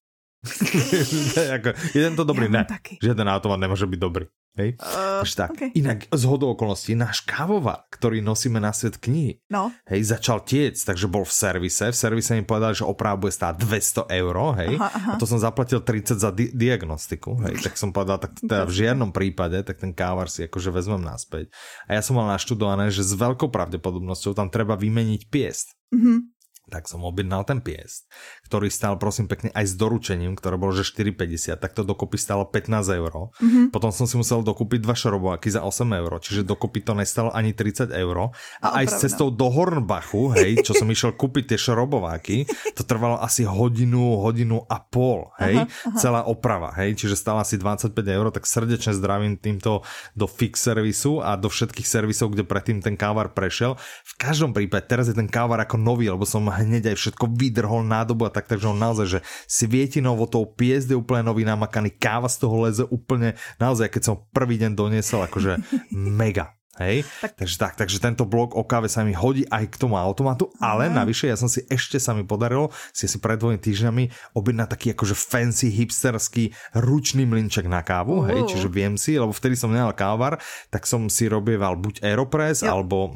ako, jeden to dobrý, ja ne. Taky. Žiaden automat nemôže byť dobrý. Hej? Uh, tak. Okay. Inak z hodou okolností náš kávovar, ktorý nosíme na svet knihy, no. hej, začal tiec, takže bol v servise. V servise mi povedali, že oprava bude stáť 200 eur, hej. Aha, aha. A to som zaplatil 30 za di- diagnostiku, hej. Tak som povedal, tak teda v žiadnom prípade, tak ten kávar si akože vezmem naspäť. A ja som mal naštudované, že s veľkou pravdepodobnosťou tam treba vymeniť piest. Mm-hmm tak som objednal ten piest, ktorý stal prosím pekne aj s doručením, ktoré bolo že 4,50, tak to dokopy stalo 15 eur. Mm-hmm. Potom som si musel dokúpiť dva šrobováky za 8 eur, čiže dokopy to nestalo ani 30 eur. A no, aj s cestou do Hornbachu, hej, čo som išiel kúpiť tie šrobováky, to trvalo asi hodinu, hodinu a pol, hej, aha, aha. celá oprava, hej, čiže stala asi 25 eur, tak srdečne zdravím týmto do fix servisu a do všetkých servisov, kde predtým ten kávar prešiel. V každom prípade teraz je ten kávar ako nový, lebo som hneď aj všetko vydrhol nádobu a tak, takže on naozaj, že svietinovo tou piezd je úplne nový namakaný, káva z toho leze úplne, naozaj, keď som prvý deň doniesol, akože mega. Hej, tak. takže tak, takže tento blok o káve sa mi hodí aj k tomu automatu, ale Aha. navyše ja som si ešte sa mi podarilo si si pred dvomi týždňami objednať taký akože fancy hipsterský ručný mlinček na kávu, uh. hej, čiže viem si, lebo vtedy som nemal kávar, tak som si robieval buď Aeropress, jo. alebo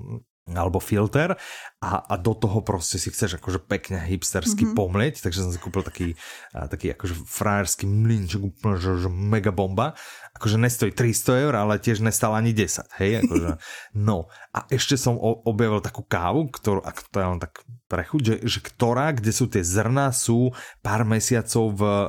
alebo filter a, a do toho prostě si chceš akože pekne hipstersky mm -hmm. pomlieť, takže som si kúpil taký, taký akože frajerský mlinček, úplne že, že mega bomba. Akože nestojí 300 eur, ale tiež nestal ani 10, hej, akože, no. A ešte som objavil takú kávu, ktorú, ako to je len tak prechuť, že, že ktorá, kde sú tie zrna, sú pár mesiacov v uh,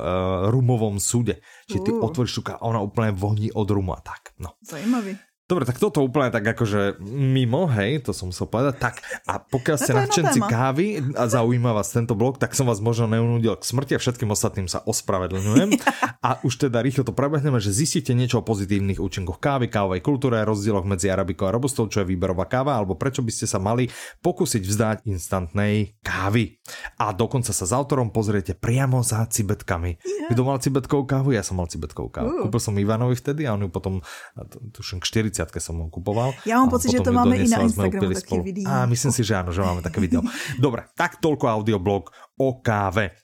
rumovom súde. Čiže ty uh. otvoríš tu kávu, ona úplne voní od rumu a tak, no. Zajímavý. Dobre, tak toto úplne tak akože mimo, hej, to som musel povedať. Tak a pokiaľ ste nadšenci kávy a zaujíma vás tento blog, tak som vás možno neunúdil k smrti a všetkým ostatným sa ospravedlňujem. a už teda rýchlo to prebehneme, že zistíte niečo o pozitívnych účinkoch kávy, kávovej kultúre, rozdieloch medzi arabikou a robustou, čo je výberová káva, alebo prečo by ste sa mali pokúsiť vzdať instantnej kávy. A dokonca sa s autorom pozriete priamo za cibetkami. Yeah. Kto mal cibetkovú kávu? Ja som mal cibetkovú kávu. Uh. Kúpil som Ivanovi vtedy a on ju potom, tuším, k 40 som ho kupoval. Ja mám pocit, že to máme i na Instagramu také video. A myslím si, že áno, že máme také video. Dobre, tak toľko audioblog o káve.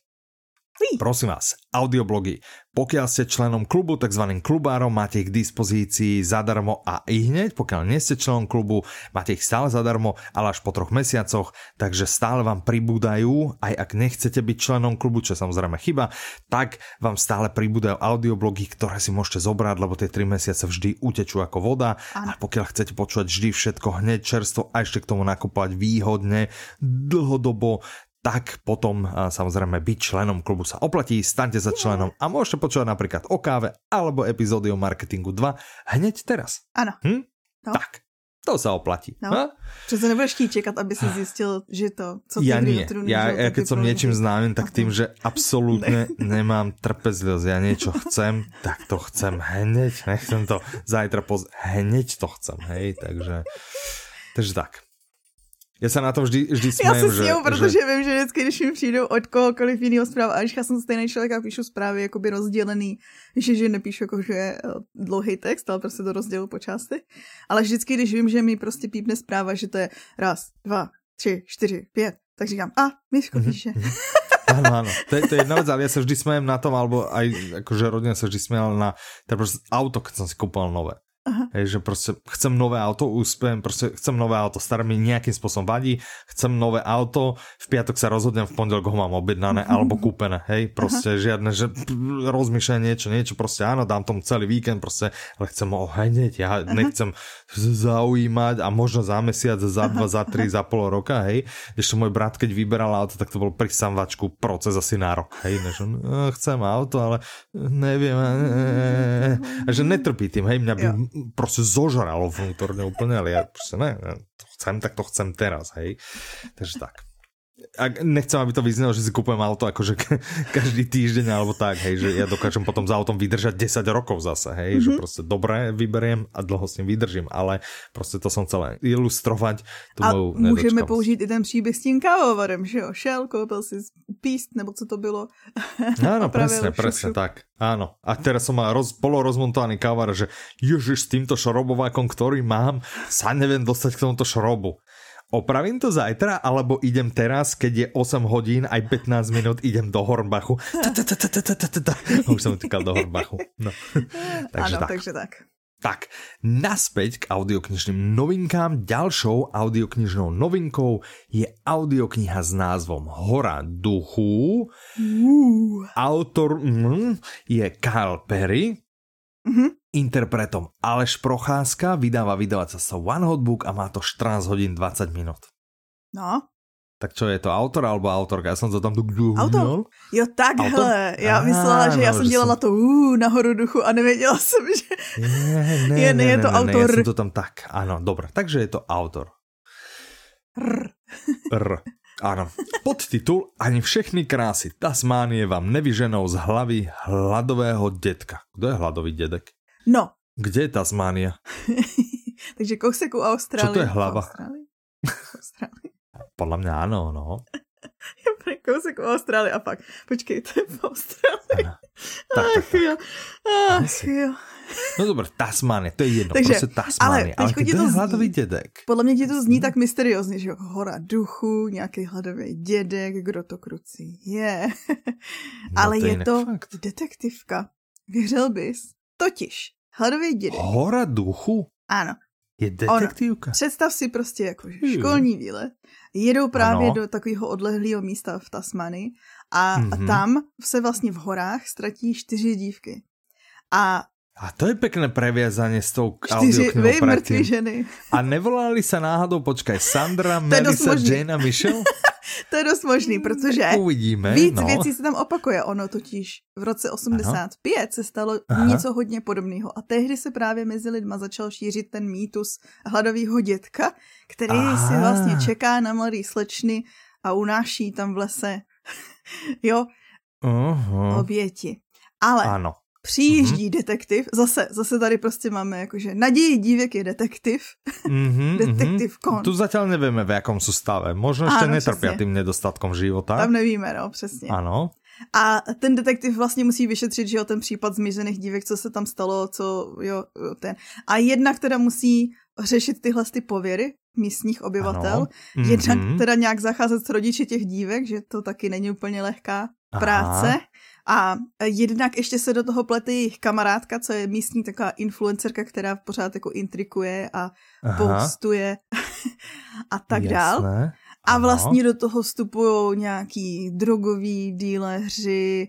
Prosím vás, audioblogy. Pokiaľ ste členom klubu, tzv. klubárom, máte ich k dispozícii zadarmo a i hneď, pokiaľ nie ste členom klubu, máte ich stále zadarmo, ale až po troch mesiacoch, takže stále vám pribúdajú, aj ak nechcete byť členom klubu, čo je samozrejme chyba, tak vám stále pribúdajú audioblogy, ktoré si môžete zobrať, lebo tie 3 mesiace vždy utečú ako voda. A pokiaľ chcete počúvať vždy všetko hneď čerstvo a ešte k tomu nakupovať výhodne, dlhodobo, tak potom samozrejme byť členom klubu sa oplatí, staňte sa členom a môžete počúvať napríklad o káve alebo epizódy o marketingu 2 hneď teraz. Ano. Hm? No. Tak, to sa oplatí. No. Ha? Čo sa nebudeš chtít čekat, aby si zistil, že to, co ty ja nie. Ja, ja keď som niečím známym, tak tým, že absolútne ne. nemám trpezlivosť. Ja niečo chcem, tak to chcem hneď. Nechcem to zajtra poz... Hneď to chcem, hej, takže... Takže tak. Já se na to vždy, vždy směju, Já se směju, že, protože že... vím, že vždycky, když mi přijdou od kohokoliv jiného zpráv, a když já jsem stejný člověk a píšu zprávy jakoby rozdělený, že, že nepíšu jako, že je eh, dlouhý text, ale prostě to rozdělu po části. Ale vždycky, když vím, že mi prostě pípne zpráva, že to je raz, dva, tři, čtyři, pět, tak říkám, a, Miško mhm, píše. Mm-hmm. Áno, áno. To je, to je jedna vec, ale ja sa vždy smejem na tom, alebo aj akože rodina sa vždy smejala na auto, keď som si kúpal nové. Hej, že prostě chcem nové auto, úspějem, prostě chcem nové auto, staré mi nějakým způsobem vadí, chcem nové auto, v piatok se rozhodnem, v pondělok ho mám objednané alebo kúpené, hej, prostě Aha. žiadne, že rozmýšľam niečo, niečo, prostě áno, dám tomu celý víkend, prostě, ale chcem ho hneď, ja Aha. nechcem zaujímať a možno za mesiac, za dva, za tri, za pol roka, hej. Ešte môj brat, keď vyberal auto, tak to bol pri samvačku proces asi na rok, hej, než on, no, chcem auto, ale neviem, a že netrpí tým, hej, mňa by prostě zožralo vnútorne úplne, ale ja prostě ne, to chcem, tak to chcem teraz, hej. Takže tak. A nechcem, aby to vyznelo, že si kupujem auto akože každý týždeň alebo tak, hej, že ja dokážem potom za autom vydržať 10 rokov zase, hej, mm -hmm. že prostě dobré vyberiem a dlho s ním vydržím, ale prostě to som chcel ilustrovať tu A můžeme použít i ten příběh s tím kávovarem, že jo, šel, koupil si píst, nebo co to bylo. Áno, presne, presne tak. Áno. A teraz som mal roz, polorozmontovaný kávar, že ježiš s týmto šrobovákom, ktorý mám, sa neviem dostať k tomuto šrobu opravím to zajtra, alebo idem teraz, keď je 8 hodín, aj 15 minút, idem do Hornbachu. Už som utekal do Hornbachu. No. takže tak. takže tak. Tak, naspäť k audioknižným novinkám. Ďalšou audioknižnou novinkou je audiokniha s názvom Hora duchu. Uh. Autor mm, je Kyle Perry. Mm-hmm interpretom Aleš Procházka, vydáva vydavateľstvo One Hot Book a má to 14 hodín 20 minút. No. Tak čo je to, autor alebo autorka? Ja som to tam tu Autor? Jo, takhle. Autor? Já myslela, že no, já jsem dělala som... to uh, nahoru duchu a nevěděla jsem, že ne, ne, je, ne, je to ne, autor. Ne, ja som to tam tak, áno, dobre. Takže je to autor. R. R. Áno. Podtitul Ani všechny krásy Tasmánie vám nevyženou z hlavy hladového detka. Kdo je hladový dedek? No. Kde je Tasmánia? Takže kousek u Austrálie. Co to je hlava? Podle mě ano, no. Kousek u Austrálie a pak, počkej, to je v Austrálii. Tak, Ach tak, jo, ach jo. No dobré, Tasmánie, to je jedno, Takže, prostě Tasmánie. Ale, ale to je hladový dědek. Podle mě ti to zní tak mysteriózně, že hora duchu, nějaký hladový dědek, kdo to krucí je. No, ale to je, je to fakt. detektivka. Věřil bys? Totiž, Hladový dědek. Hora duchu? Ano. Je detektivka. Ono, představ si prostě jako školní výlet. Jedou právě ano. do takového odlehlého místa v Tasmanii a mm-hmm. tam se vlastně v horách ztratí čtyři dívky. A a to je pekné previazanie s tou Čtyři, vy, mŕtví ženy. A nevolali sa náhodou, počkaj, Sandra, Melissa, Jane a Michelle? to je dost možný, protože Uvidíme, víc no. věcí se tam opakuje. Ono totiž v roce 85 Aha. se stalo Aha. něco hodně podobného a tehdy se právě mezi lidma začal šířit ten mýtus hladového dětka, který Aha. si vlastně čeká na mladý slečny a unáší tam v lese jo, uh-huh. oběti. Ale ano. Přijíždí mm-hmm. detektiv, zase, zase tady prostě máme jakože naději dívek je detektiv, mm-hmm, detektiv kon. Tu zatím nevíme, v jakom jsou stave. Možno ještě netrpí tím nedostatkom života. Tam nevíme, no, přesně. Ano. A ten detektiv vlastně musí vyšetřit, že jo, ten případ zmizených dívek, co se tam stalo, co, jo, ten. A jedna, která musí řešit tyhle ty pověry místních obyvatel, ano. jednak mm-hmm. teda nějak zacházet s rodiči těch dívek, že to taky není úplně lehká práce. Aha. A jednak ještě se do toho plete jejich kamarádka, co je místní taková influencerka, která pořád jako intrikuje a Aha. postuje a tak Jasné. dál. A vlastně do toho vstupují nějaký drogoví díleři,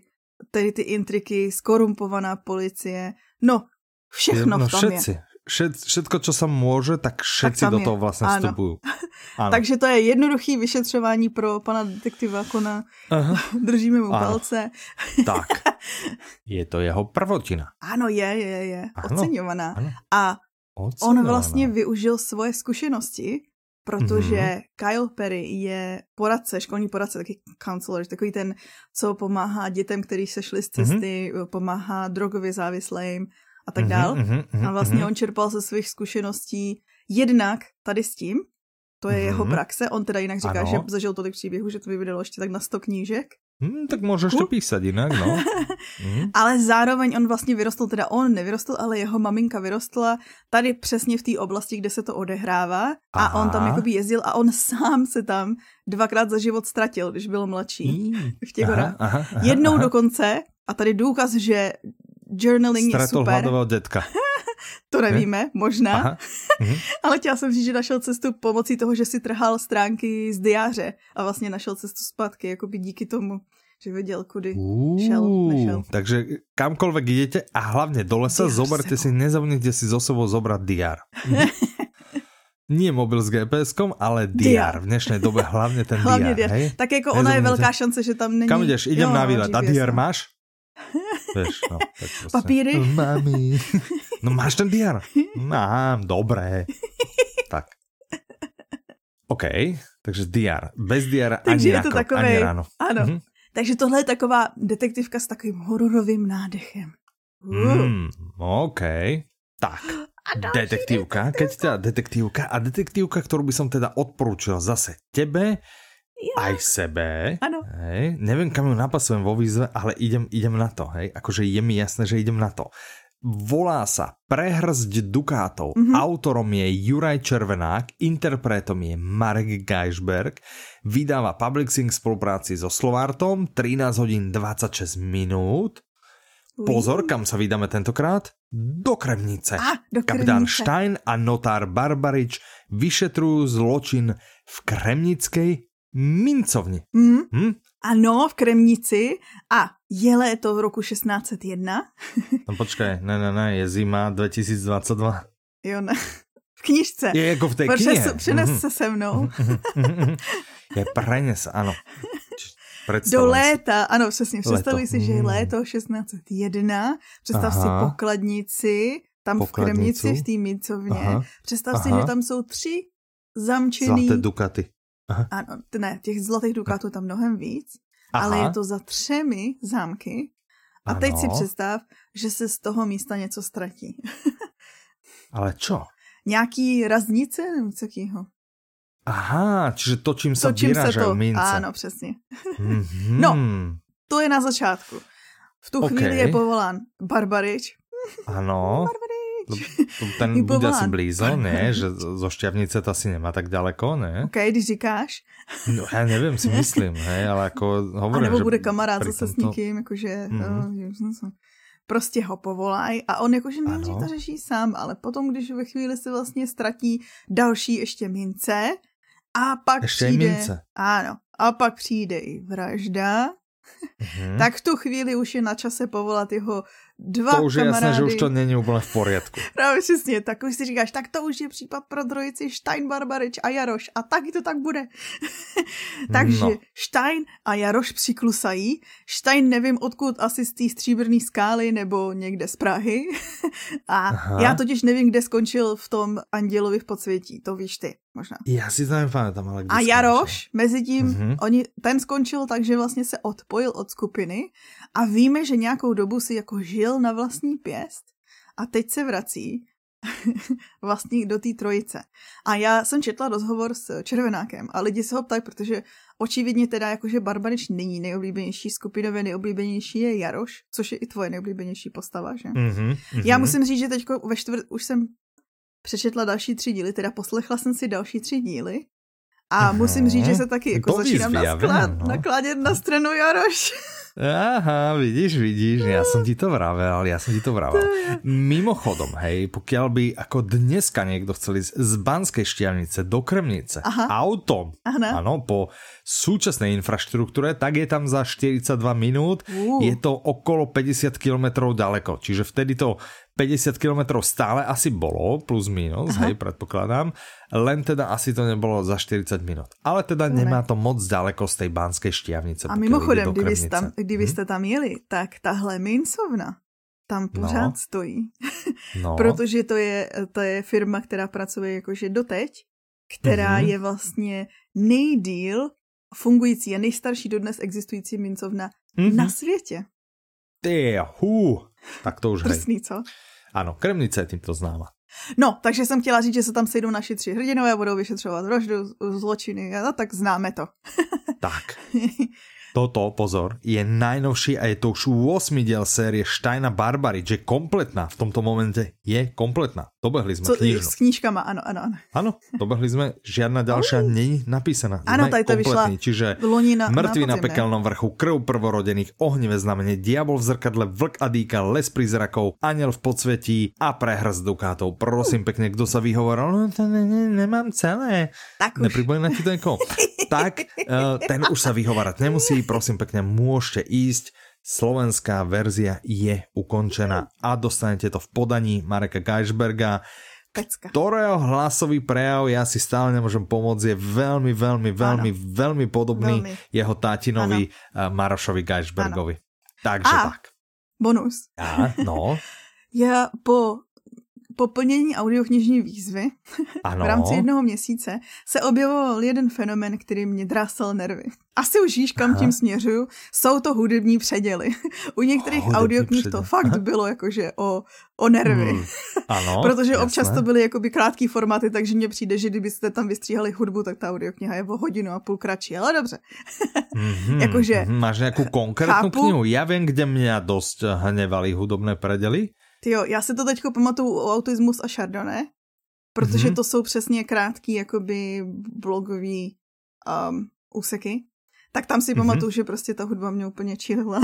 tady ty intriky, skorumpovaná policie. No, všechno no, v tom všetci. je. Všet, všetko, co se může, tak všetci tak do toho vlastně vstupují. Ano. Takže to je jednoduchý vyšetřování pro pana detektiva Kona. Aha. Držíme mu ano. palce. tak. Je to jeho prvotina. Ano, je, je, je. Ano. Oceňovaná. Ano. A Oceňovaná. on vlastně využil svoje zkušenosti protože mm-hmm. Kyle Perry je poradce, školní poradce, taky counselor, takový ten, co pomáhá dětem, kteří se šli z cesty, mm-hmm. pomáhá drogově závislým a tak dál. Mm-hmm, a vlastně mm-hmm. on čerpal ze svých zkušeností jednak tady s tím, to je mm-hmm. jeho praxe, on teda jinak říká, ano. že zažil tolik příběhů, že to by vydalo ještě tak na sto knížek. Hmm, tak můžeš to písat jinak, no. mm. Ale zároveň on vlastně vyrostl, teda on nevyrostl, ale jeho maminka vyrostla tady přesně v té oblasti, kde se to odehrává Aha. a on tam jakoby jezdil a on sám se tam dvakrát za život ztratil, když byl mladší mm. v těch horách. Jednou aha. dokonce, a tady důkaz, že journaling Stratol je super. hladového dětka. to nevíme, ne? možná. Aha. Mhm. Ale chtěla jsem říct, že našel cestu pomocí toho, že si trhal stránky z diáře a vlastně našel cestu zpátky, jako by díky tomu že věděl, kudy uh, šel, nešel. Takže kamkoľvek idete a hlavně do lesa, diár zoberte si, nezavnite si zo sebou zobrať diár. Nie mobil s gps ale diár. V dnešnej dobe hlavně ten hlavně diár. Hej? Tak jako ona je velká šance, že tam není... Kam jdeš? Idem jo, na výlet. A diár máš? Vieš, no, tak prostě. Papíry? Mami. No máš ten diar? Mám, dobré. Tak. OK, takže diar. Bez diara ani takže je to takovej, ani ráno. Ano. Mhm. Takže tohle je taková detektivka s takovým hororovým nádechem. Mm, OK. Tak, detektívka, keď teda detektívka a detektívka, ktorú by som teda odporúčil zase tebe, ja. aj sebe. Ano. Hej. Neviem, kam ju napasujem vo výzve, ale idem, idem na to. Hej. Akože je mi jasné, že idem na to. Volá sa Prehrzť Dukátov. Mm -hmm. Autorom je Juraj Červenák, interpretom je Marek Geisberg, vydáva Publixing v spolupráci so Slovartom 13 hodín 26 minút. Pozor, kam sa vydáme tentokrát? Do Kremnice. Ah, do Kremnice. Kapitán Stein a notár Barbarič vyšetrujú zločin v Kremnickej mincovni. Mm. Hm? Ano, v Kremnici. A je léto v roku 1601. no počkej, ne, ne, ne, je zima 2022. Jo, ne. V knižce. Je jako v té knihe. Přines mm-hmm. se se mnou. je prenes, ano. Do léta, si. ano, přesně. Představuj si, že je mm. léto 1601. Představ Aha. si pokladnici, tam Pokladnicu. v Kremnici, v té mincovně. Aha. Představ Aha. si, že tam jsou tři zamčený... Zlaté dukaty. Aha. Ano, ne, těch zlatých dukátů tam mnohem víc, Aha. ale je to za třemi zámky. A ano. teď si představ, že se z toho místa něco ztratí. ale čo? Nějaký raznice nebo co takého. Aha, čiže se točím se to. mince. Ano, přesně. Mm-hmm. No, to je na začátku. V tu okay. chvíli je povolán Barbarič. Ano. Barbarič ten bude asi blízo, ne? Že zo Šťavnice to asi nemá tak daleko, ne? OK, když říkáš. No já nevím, si myslím, hej, ale jako hovorím, A nebo bude kamarád zase s někým, jakože... Mm. No, prostě ho povolají a on jakože nejdřív to řeší sám, ale potom, když ve chvíli se vlastně ztratí další ještě mince a pak ještě přijde... mince. Ano, a pak přijde i vražda, mm-hmm. tak v tu chvíli už je na čase povolat jeho dva To už je kamarády. jasné, že už to není úplně v poriadku. Právě přesně, tak už si říkáš, tak to už je případ pro trojici Stein, Barbarič a Jaroš a taky to tak bude. Takže no. Stein a Jaroš přiklusají. Stein nevím odkud, asi z té stříbrné skály nebo někde z Prahy. a Aha. já totiž nevím, kde skončil v tom Andělovi v podsvětí, to víš ty možná. Já si to nepamätám, ale A Jaroš, mezi tím, mm-hmm. oni, ten skončil tak, že vlastně se odpojil od skupiny a víme, že nějakou dobu si jako žil na vlastní pěst a teď se vrací vlastně do té trojice. A já jsem četla rozhovor s Červenákem a lidi se ho ptají, protože očividně teda jakože Barbarič není nejoblíbenější skupinově, nejoblíbenější je Jaroš, což je i tvoje nejoblíbenější postava, že? Mm-hmm, Já musím říct, že teď ve čtvrt už jsem přečetla další tři díly, teda poslechla jsem si další tři díly a musím říct, že se taky jako to začínám vím, no. nakládět na stranu Jaroš. Aha, vidíš, vidíš, ja som ti to vravel, ja som ti to vravel. Mimochodom, hej, pokiaľ by ako dneska niekto chcel ísť z Banskej štiavnice do Kremnice Aha. autom, áno, po súčasnej infraštruktúre, tak je tam za 42 minút, uh. je to okolo 50 km ďaleko, čiže vtedy to 50 km stále asi bolo, plus minus, Aha. hej, predpokladám, len teda asi to nebolo za 40 minut. Ale teda ne. nemá to moc daleko z tej Banskej štiavnice. A mimochodem, kdybyste tam, kdybyste hm? tam jeli, tak tahle mincovna tam no. pořád no. stojí. No. Protože to je, to je firma, která pracuje jakože doteď, která mm-hmm. je vlastně nejdíl fungující a nejstarší dodnes existující mincovna mm-hmm. na světě. Ty, hů, tak to už Prsný, co? Ano, Kremnice je tímto známa. No, takže jsem chtěla říct, že se tam sejdou naši tři hrdinové a budou vyšetřovat vraždu, zločiny, no tak známe to. tak. Toto, pozor, je najnovší a je to už 8 diel série Štajna Barbary, že kompletná v tomto momente je kompletná. Dobehli sme Co, knižnu. S knížkama, ano, ano, ano. Áno, dobehli sme, žiadna ďalšia oh. není napísaná. Áno, tady to vyšla čiže na, mŕtvy na, na pekelnom vrchu, krv prvorodených, ohnivé znamenie, diabol v zrkadle, vlk a dýka, les prízrakov, aniel v podsvetí a prehrz dukátov. Prosím pekne, kto sa vyhovoril, no to ne, ne, nemám celé. Tak už. Nepripomína ti to tak uh, ten už sa vyhovárať nemusí prosím pekne, môžete ísť. Slovenská verzia je ukončená a dostanete to v podaní Mareka Geisberga, Pecka. ktorého hlasový prejav, ja si stále nemôžem pomôcť, je veľmi, veľmi, veľmi, ano. veľmi podobný veľmi. jeho tátinovi ano. Marošovi Geisbergovi. Ano. Takže a, tak. Bonus. A, no. Já po po plnění audioknižní výzvy ano. v rámci jednoho měsíce se objevoval jeden fenomen, který mě drásal nervy. Asi už víš, kam Aha. tím směřuju. Jsou to hudební předěly. U některých oh, audioknih to fakt bylo jakože o, o nervy. Hmm. Ano, Protože jasné. občas to byly jakoby krátký formáty, takže mně přijde, že kdybyste tam vystříhali hudbu, tak ta audiokniha je o hodinu a půl kratší, ale dobře. mm-hmm, jakože, mm-hmm. Máš nějakou konkrétní knihu? Já vím, kde mě dost hněvali hudobné predely. Ty jo, já si to teďko pamatuju o autismus a Chardonnay, protože mm-hmm. to jsou přesně krátký jakoby blogový um, úseky. Tak tam si mm-hmm. pamatuju, že prostě ta hudba mě úplně čilila.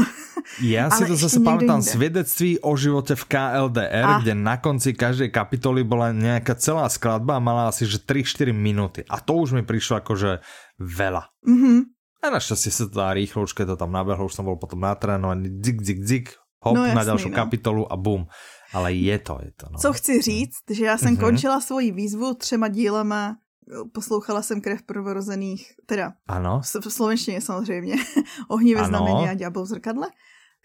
Já si to zase pamatám svědectví o životě v KLDR, a. kde na konci každé kapitoly byla nějaká celá skladba a mala asi že 3-4 minuty. A to už mi přišlo jakože veľa. Mm-hmm. A naštěstí se to dá rýchlo, už keď to tam nabehlo, už jsem byl potom natrénovaný, dzik, dzik, dzik, hop, no, jasný, na další no. kapitolu a bum. Ale je to, je to. No. Co chci říct, že já jsem mm-hmm. končila svoji výzvu třema dílama poslouchala jsem krev prvorozených, teda ano. v slovenštině samozřejmě, ohnivé znamení a ďábel v zrkadle,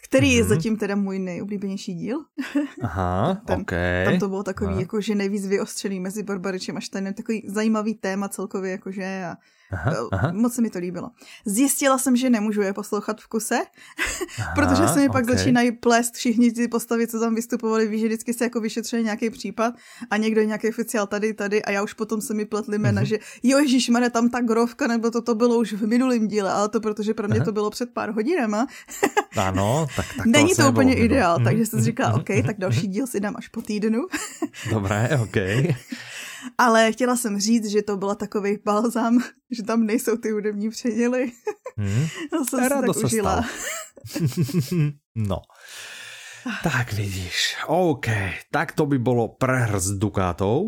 který mm-hmm. je mhm. zatím teda můj nejoblíbenější díl. Aha, Ten, okay. Tam to bylo takový, Aha. jakože nejvíc vyostřený mezi Barbaričem a Steinem, takový zajímavý téma celkově, jakože a Aha, aha. Moc se mi to líbilo. Zjistila jsem, že nemůžu je poslouchat v kuse, aha, protože se mi pak okay. začínají plést všichni ty postavy, co tam vystupovali, víš, že vždycky se jako vyšetřuje nějaký případ a někdo nějaký oficiál tady, tady a já už potom se mi pletli jména, mm-hmm. že jo, Ježíš, tam ta grovka, nebo to, to bylo už v minulém díle, ale to protože pro mě aha. to bylo před pár hodinama. ano, tak, tak to Není to úplně ideál, mm-hmm. takže jsem říkala, OK, tak další díl si dám až po týdnu. Dobré, OK. Ale chtěla jsem říct, že to byla takový balzam, že tam nejsou ty hudební předěly. Hmm. to jsem se tak užila. no. Tak vidíš, OK, tak to by bylo prehrz dukátov.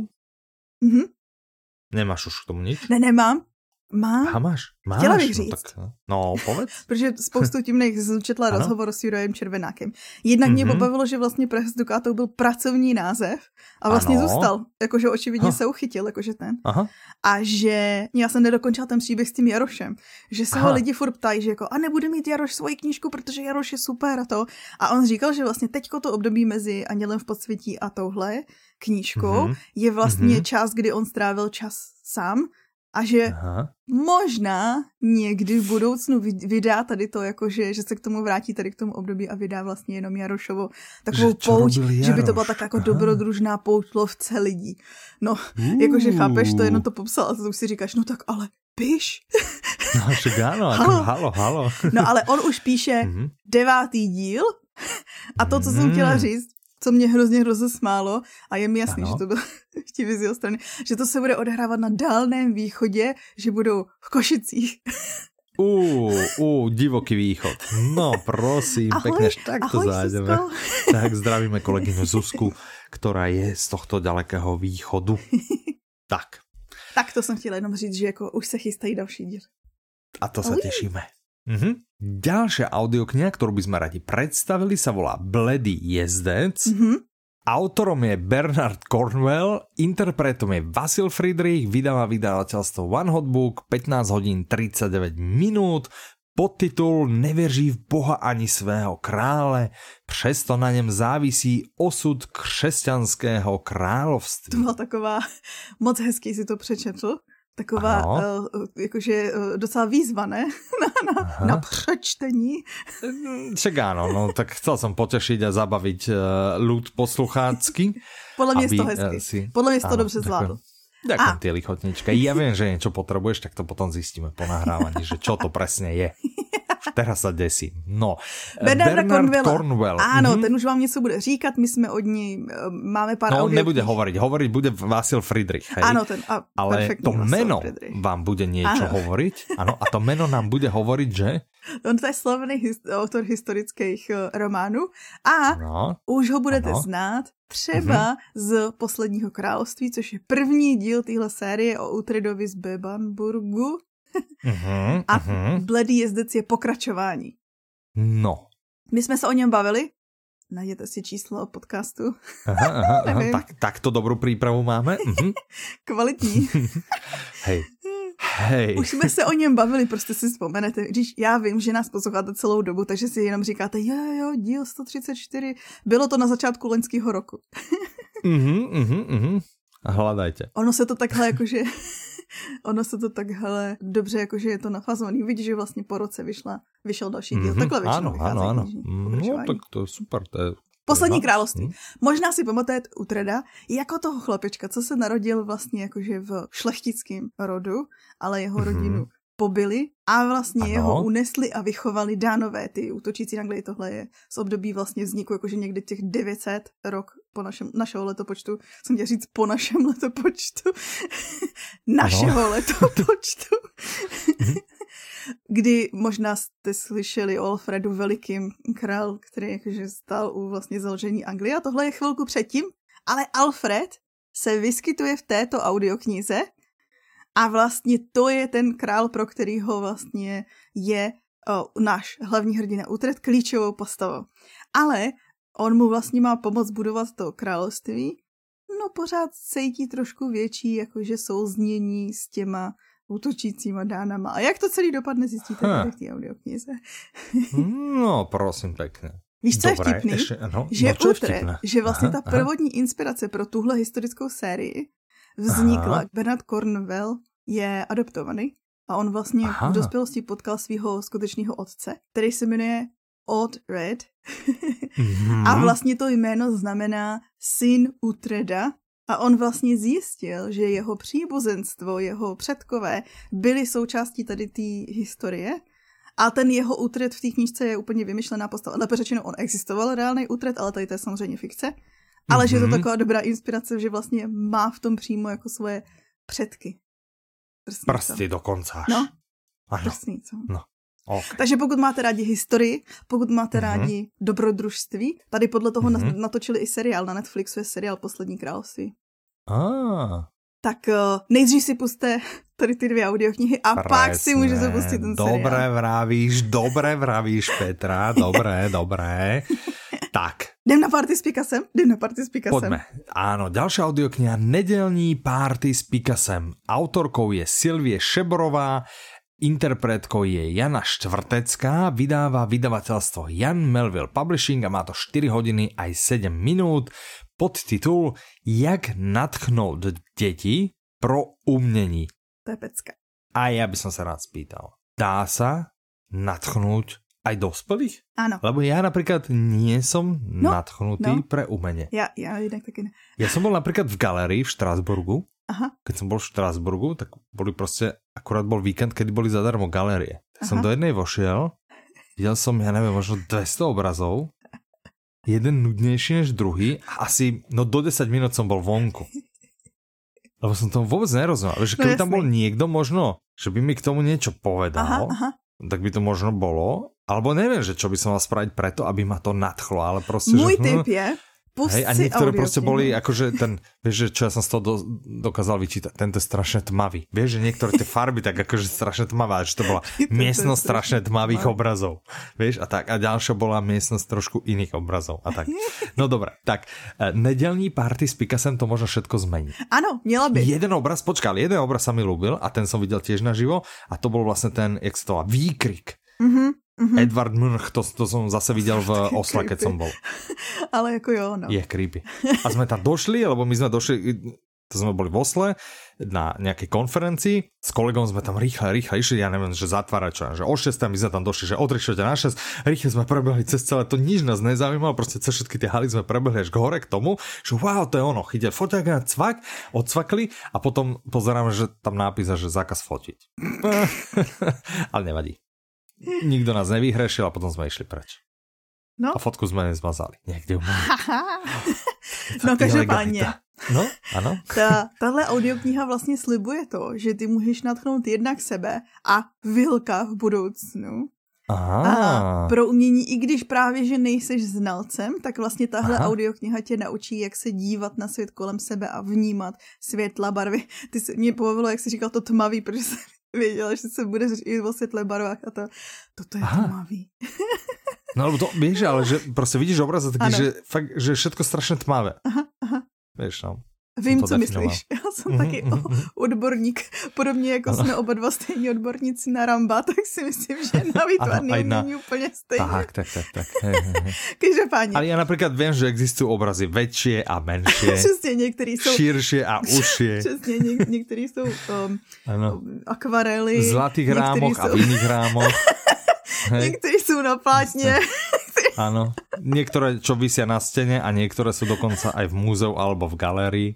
Mm-hmm. Nemáš už k tomu nic? Ne, nemám. Má. A máš, máš. Chtěla bych říct. No, tak, no povedz. Protože spoustu tím jsem četla rozhovor s Jurajem Červenákem. Jednak mm-hmm. mě mhm. pobavilo, že vlastně Press Ducato byl pracovní název a vlastně ano. zůstal. Jakože očividně ha. se uchytil, jakože ten. Aha. A že já jsem nedokončila ten příběh s tím Jarošem. Že se Aha. ho lidi furt ptají, že jako a nebude mít Jaroš svoji knížku, protože Jaroš je super a to. A on říkal, že vlastně teďko to období mezi Anělem v podsvětí a touhle knížkou mm-hmm. je vlastně mm-hmm. čas, kdy on strávil čas sám a že Aha. možná někdy v budoucnu vydá tady to, jakože, že se k tomu vrátí tady k tomu období a vydá vlastně jenom Jarošovo takovou že pouť, Jaroš? že by to byla tak jako Aha. dobrodružná pouť lovce lidí. No, uh. jakože chápeš, to jenom to popsal a to už si říkáš, no tak ale piš. No, však ano, halo. halo, halo. No, ale on už píše mm-hmm. devátý díl a to, co jsem chtěla říct, co mě hrozně rozesmálo a je mi jasný, ano. že to bylo chtivý z jeho strany, že to se bude odehrávat na dálném východě, že budou v Košicích. Ú, ú, divoký východ. No, prosím, ahoj, pekne, tak to zájdeme. Tak zdravíme kolegyňu Zuzku, ktorá je z tohto ďalekého východu. Tak. Tak to jsem chtěla jenom říct, že jako už se chystají další díl. A to sa tešíme. Mhm. Ďalšia audiokniha, ktorú by sme radi predstavili, sa volá Bledý jezdec. Mhm. Autorom je Bernard Cornwell, interpretom je Vasil Friedrich, vydáva vydavateľstvo One Hot Book, 15 hodín 39 minút, podtitul Nevěří v Boha ani svého krále, přesto na něm závisí osud křesťanského království. To byla taková, moc hezký si to přečetl taková uh, jakože uh, docela výzva, ne? na, na, na přečtení. Však áno, no tak chcel som potešiť a zabaviť uh, ľud posluchácky. Podľa mě je to hezky. Si... Podľa mě je to dobře zvládl. Ďakujem, ty lichotnička. Ja viem, že niečo potrebuješ, tak to potom zistíme po nahrávaní, že čo to presne je. Teraz sa desím. No, Bernarda Bernard Cornwell. Áno, mm-hmm. ten už vám něco bude říkat, my jsme od něj, eh, máme pár No, on nebude hovoriť, hovoriť bude Vasil Friedrich. Hej? Áno, ten, a Ale to meno Friedrich. vám bude niečo ano. hovoriť. Áno, a to meno nám bude hovoriť, že? On to je slavný his, autor historických uh, románů a no, už ho budete ano. znát třeba mm-hmm. z Posledního království, což je první díl téhle série o Utridovi z Bebanburgu. Mm-hmm, a mm-hmm. Bledý jezdec je pokračování. No. My jsme se o něm bavili. Najděte si číslo podcastu. Aha, aha, aha, tak, tak to dobrou přípravu máme. Mhm. Kvalitní. Hej. Hej. Už jsme se o něm bavili, prostě si vzpomenete. Když já vím, že nás posloucháte celou dobu, takže si jenom říkáte, jo, jo, díl 134. Bylo to na začátku loňského roku. mhm, mhm, mhm. Hledajte. Ono se to takhle jakože ono se to takhle dobře, jakože je to nafazovaný. Vidíš, že vlastně po roce vyšla, vyšel další díl. Mm-hmm. Takhle většinou Ano, ano, ano. No, tak to je super. To je Poslední království. Hmm. Možná si pamatujete Utreda jako toho chlapečka, co se narodil vlastně jakože v šlechtickém rodu, ale jeho hmm. Pobili a vlastně ano. jeho unesli a vychovali dánové, ty útočící na Anglii. Tohle je z období vlastně vzniku jakože někdy těch 900 rok po našem, našeho letopočtu. Jsem chtěla říct po našem letopočtu. našeho letopočtu. Mhm. kdy možná jste slyšeli o Alfredu Velikým, král, který jakože stál u vlastně založení Anglie a tohle je chvilku předtím, ale Alfred se vyskytuje v této audioknize a vlastně to je ten král, pro kterýho vlastně je o, náš hlavní hrdina Utrecht klíčovou postavou. Ale on mu vlastně má pomoct budovat to království, no pořád cítí trošku větší jakože souznění s těma útočícíma dánama. A jak to celý dopadne, zjistíte v té audioknize. no, prosím pěkně. Víš, co Dobré, je vtipný? Ještě, no, že, no, Utrecht, že vlastně aha, ta prvotní aha. inspirace pro tuhle historickou sérii vznikla. Aha. Bernard Cornwell je adoptovaný a on vlastně aha. v dospělosti potkal svého skutečného otce, který se jmenuje Odd Red. mm-hmm. A vlastně to jméno znamená syn Utreda, a on vlastně zjistil, že jeho příbuzenstvo, jeho předkové byly součástí tady té historie. A ten jeho útret v té knížce je úplně vymyšlená postava. Lépe řečeno, on existoval reálný útret, ale tady to je samozřejmě fikce. Ale mm-hmm. že je to mhm. taková dobrá inspirace, že vlastně má v tom přímo jako svoje předky. Prsty, Prsty dokonce až. No, ano. Prsný, co? No. Okay. Takže pokud máte rádi historii, pokud máte mm-hmm. rádi dobrodružství, tady podle toho mm-hmm. natočili i seriál na Netflixu, je seriál Poslední království. Ah. Tak uh, nejdřív si puste tady ty dvě audioknihy a Presne. pak si můžete pustit ten seriál. Dobré vravíš, dobré vravíš Petra, dobré, dobré. Tak. Jdem na party s Pikasem? Jdem na party s Pikasem. Pojďme. Áno, ďalšia audiokniha Nedelní party s Pikasem. Autorkou je Silvie Šeborová, interpretkou je Jana Štvrtecká, vydáva vydavateľstvo Jan Melville Publishing a má to 4 hodiny aj 7 minút podtitul Jak natchnout děti pro umění. To je pecka. A já bych se rád spýtal. Dá se natchnout aj dospelých? Áno. Lebo ja napríklad nie som no, natchnutý no. pre umenie. Ja, ja inak taky ne. Ja som bol napríklad v galerii v Štrásburgu. Aha. Keď som bol v Štrásburgu, tak boli proste, akurát bol víkend, kedy boli zadarmo galerie. Tak Aha. som do jednej vošiel, videl som, ja neviem, možno 200 obrazov jeden nudnější než druhý a asi no do 10 minut som bol vonku. Lebo som tomu vôbec nerozumel. Že no keby no, tam bol niekto možno, že by mi k tomu niečo povedal, aha, aha. Tak by to možno bolo, alebo neviem, že čo by som mal spraviť preto, aby ma to nadchlo, ale proste... Môj že, typ hm, je, Pust Hej, a niektoré proste boli, akože ten, vieš, že čo ja som z toho do, dokázal vyčítať, tento je strašne tmavý. Vieš, že niektoré tie farby tak akože strašne tmavé, že to bola miestnosť strašne tmavých obrazov. Vieš, a tak. A ďalšia bola miestnosť trošku iných obrazov. A tak. No dobré, tak. E, nedelní party s Picasem to možno všetko zmení. Áno, měla by. Jeden obraz, počkal, jeden obraz sa mi ľúbil a ten som videl tiež naživo a to bol vlastne ten, jak sa to volá, výkrik. Mm-hmm Mm-hmm. Edward Munch, to, to som zase videl v Osle, keď som bol. Ale jako jo, no. Je creepy. A sme tam došli, lebo my sme došli, to sme boli v Osle na nejakej konferencii, s kolegom sme tam rýchle, rýchle išli, ja neviem, že zatvárať čo, že o 6 my sme tam došli, že o 3 na 6, rýchle sme prebehli cez celé, to nič nás nezaujímalo, proste cez všetky tie haly sme prebehli až k hore k tomu, že wow, to je ono, chytia foťák cvak, odsvakli a potom pozeráme, že tam nápísa, že zákaz fotiť. Ale nevadí. Nikto nás nevyhrešil a potom sme išli preč. No. A fotku jsme nezmazali. Někde u No každopádně. No, ano. Ta, tahle audiokniha vlastně slibuje to, že ty můžeš natchnout jednak sebe a Vilka v budoucnu. Aha. A pro umění, i když právě, že nejseš znalcem, tak vlastně tahle Aha. audiokniha tě naučí, jak se dívat na svět kolem sebe a vnímat světla, barvy. Ty se, mě pobavilo, jak jsi říkal to tmavý, protože věděla, že se bude říct o světle barvách a to, toto je Aha. tmavý. No lebo to, víš, ale že prostě vidíš obraz a taky, ano. že fakt, že je všetko strašně tmavé. Aha, aha. Víš, no. Vím, co definoval. myslíš. Já jsem mm-hmm. taky mhm. odborník. Podobně jako ano. jsme oba dva stejní odborníci na Ramba, tak si myslím, že na výtvarný na... není úplně stejně. Tak, tak, tak. tak. Každopádně. Ale já například vím, že existují obrazy větší a menší. Přesně, některý jsou... Širší a užší. Přesně, něk- některý jsou um, ano. akvarely. V zlatých rámoch jsou... a v jiných rámoch. Některý jsou na plátně. Áno. Niektoré, čo vysia na stene a niektoré sú dokonca aj v múzeu alebo v galérii.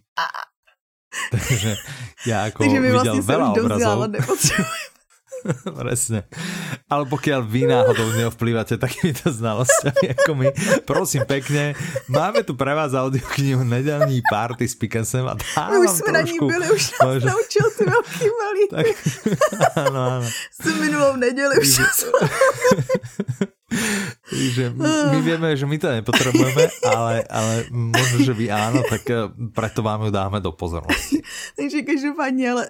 Takže ja ako Takže videl vlastne veľa obrazov. Presne. Ale pokiaľ vy náhodou neovplývate takýmito znalosťami ako my, prosím pekne, máme tu pre vás audioknihu Nedelní party s Pikasem a dávam Už jsme trošku, na ní byli, už nás možno... naučil ty velký malý. Tak, áno, áno. S minulou neděli už že my vieme, že my to nepotrebujeme, ale, ale možno, že vy áno, tak eh, preto vám ju dáme do pozornosti. Takže každopádně, ale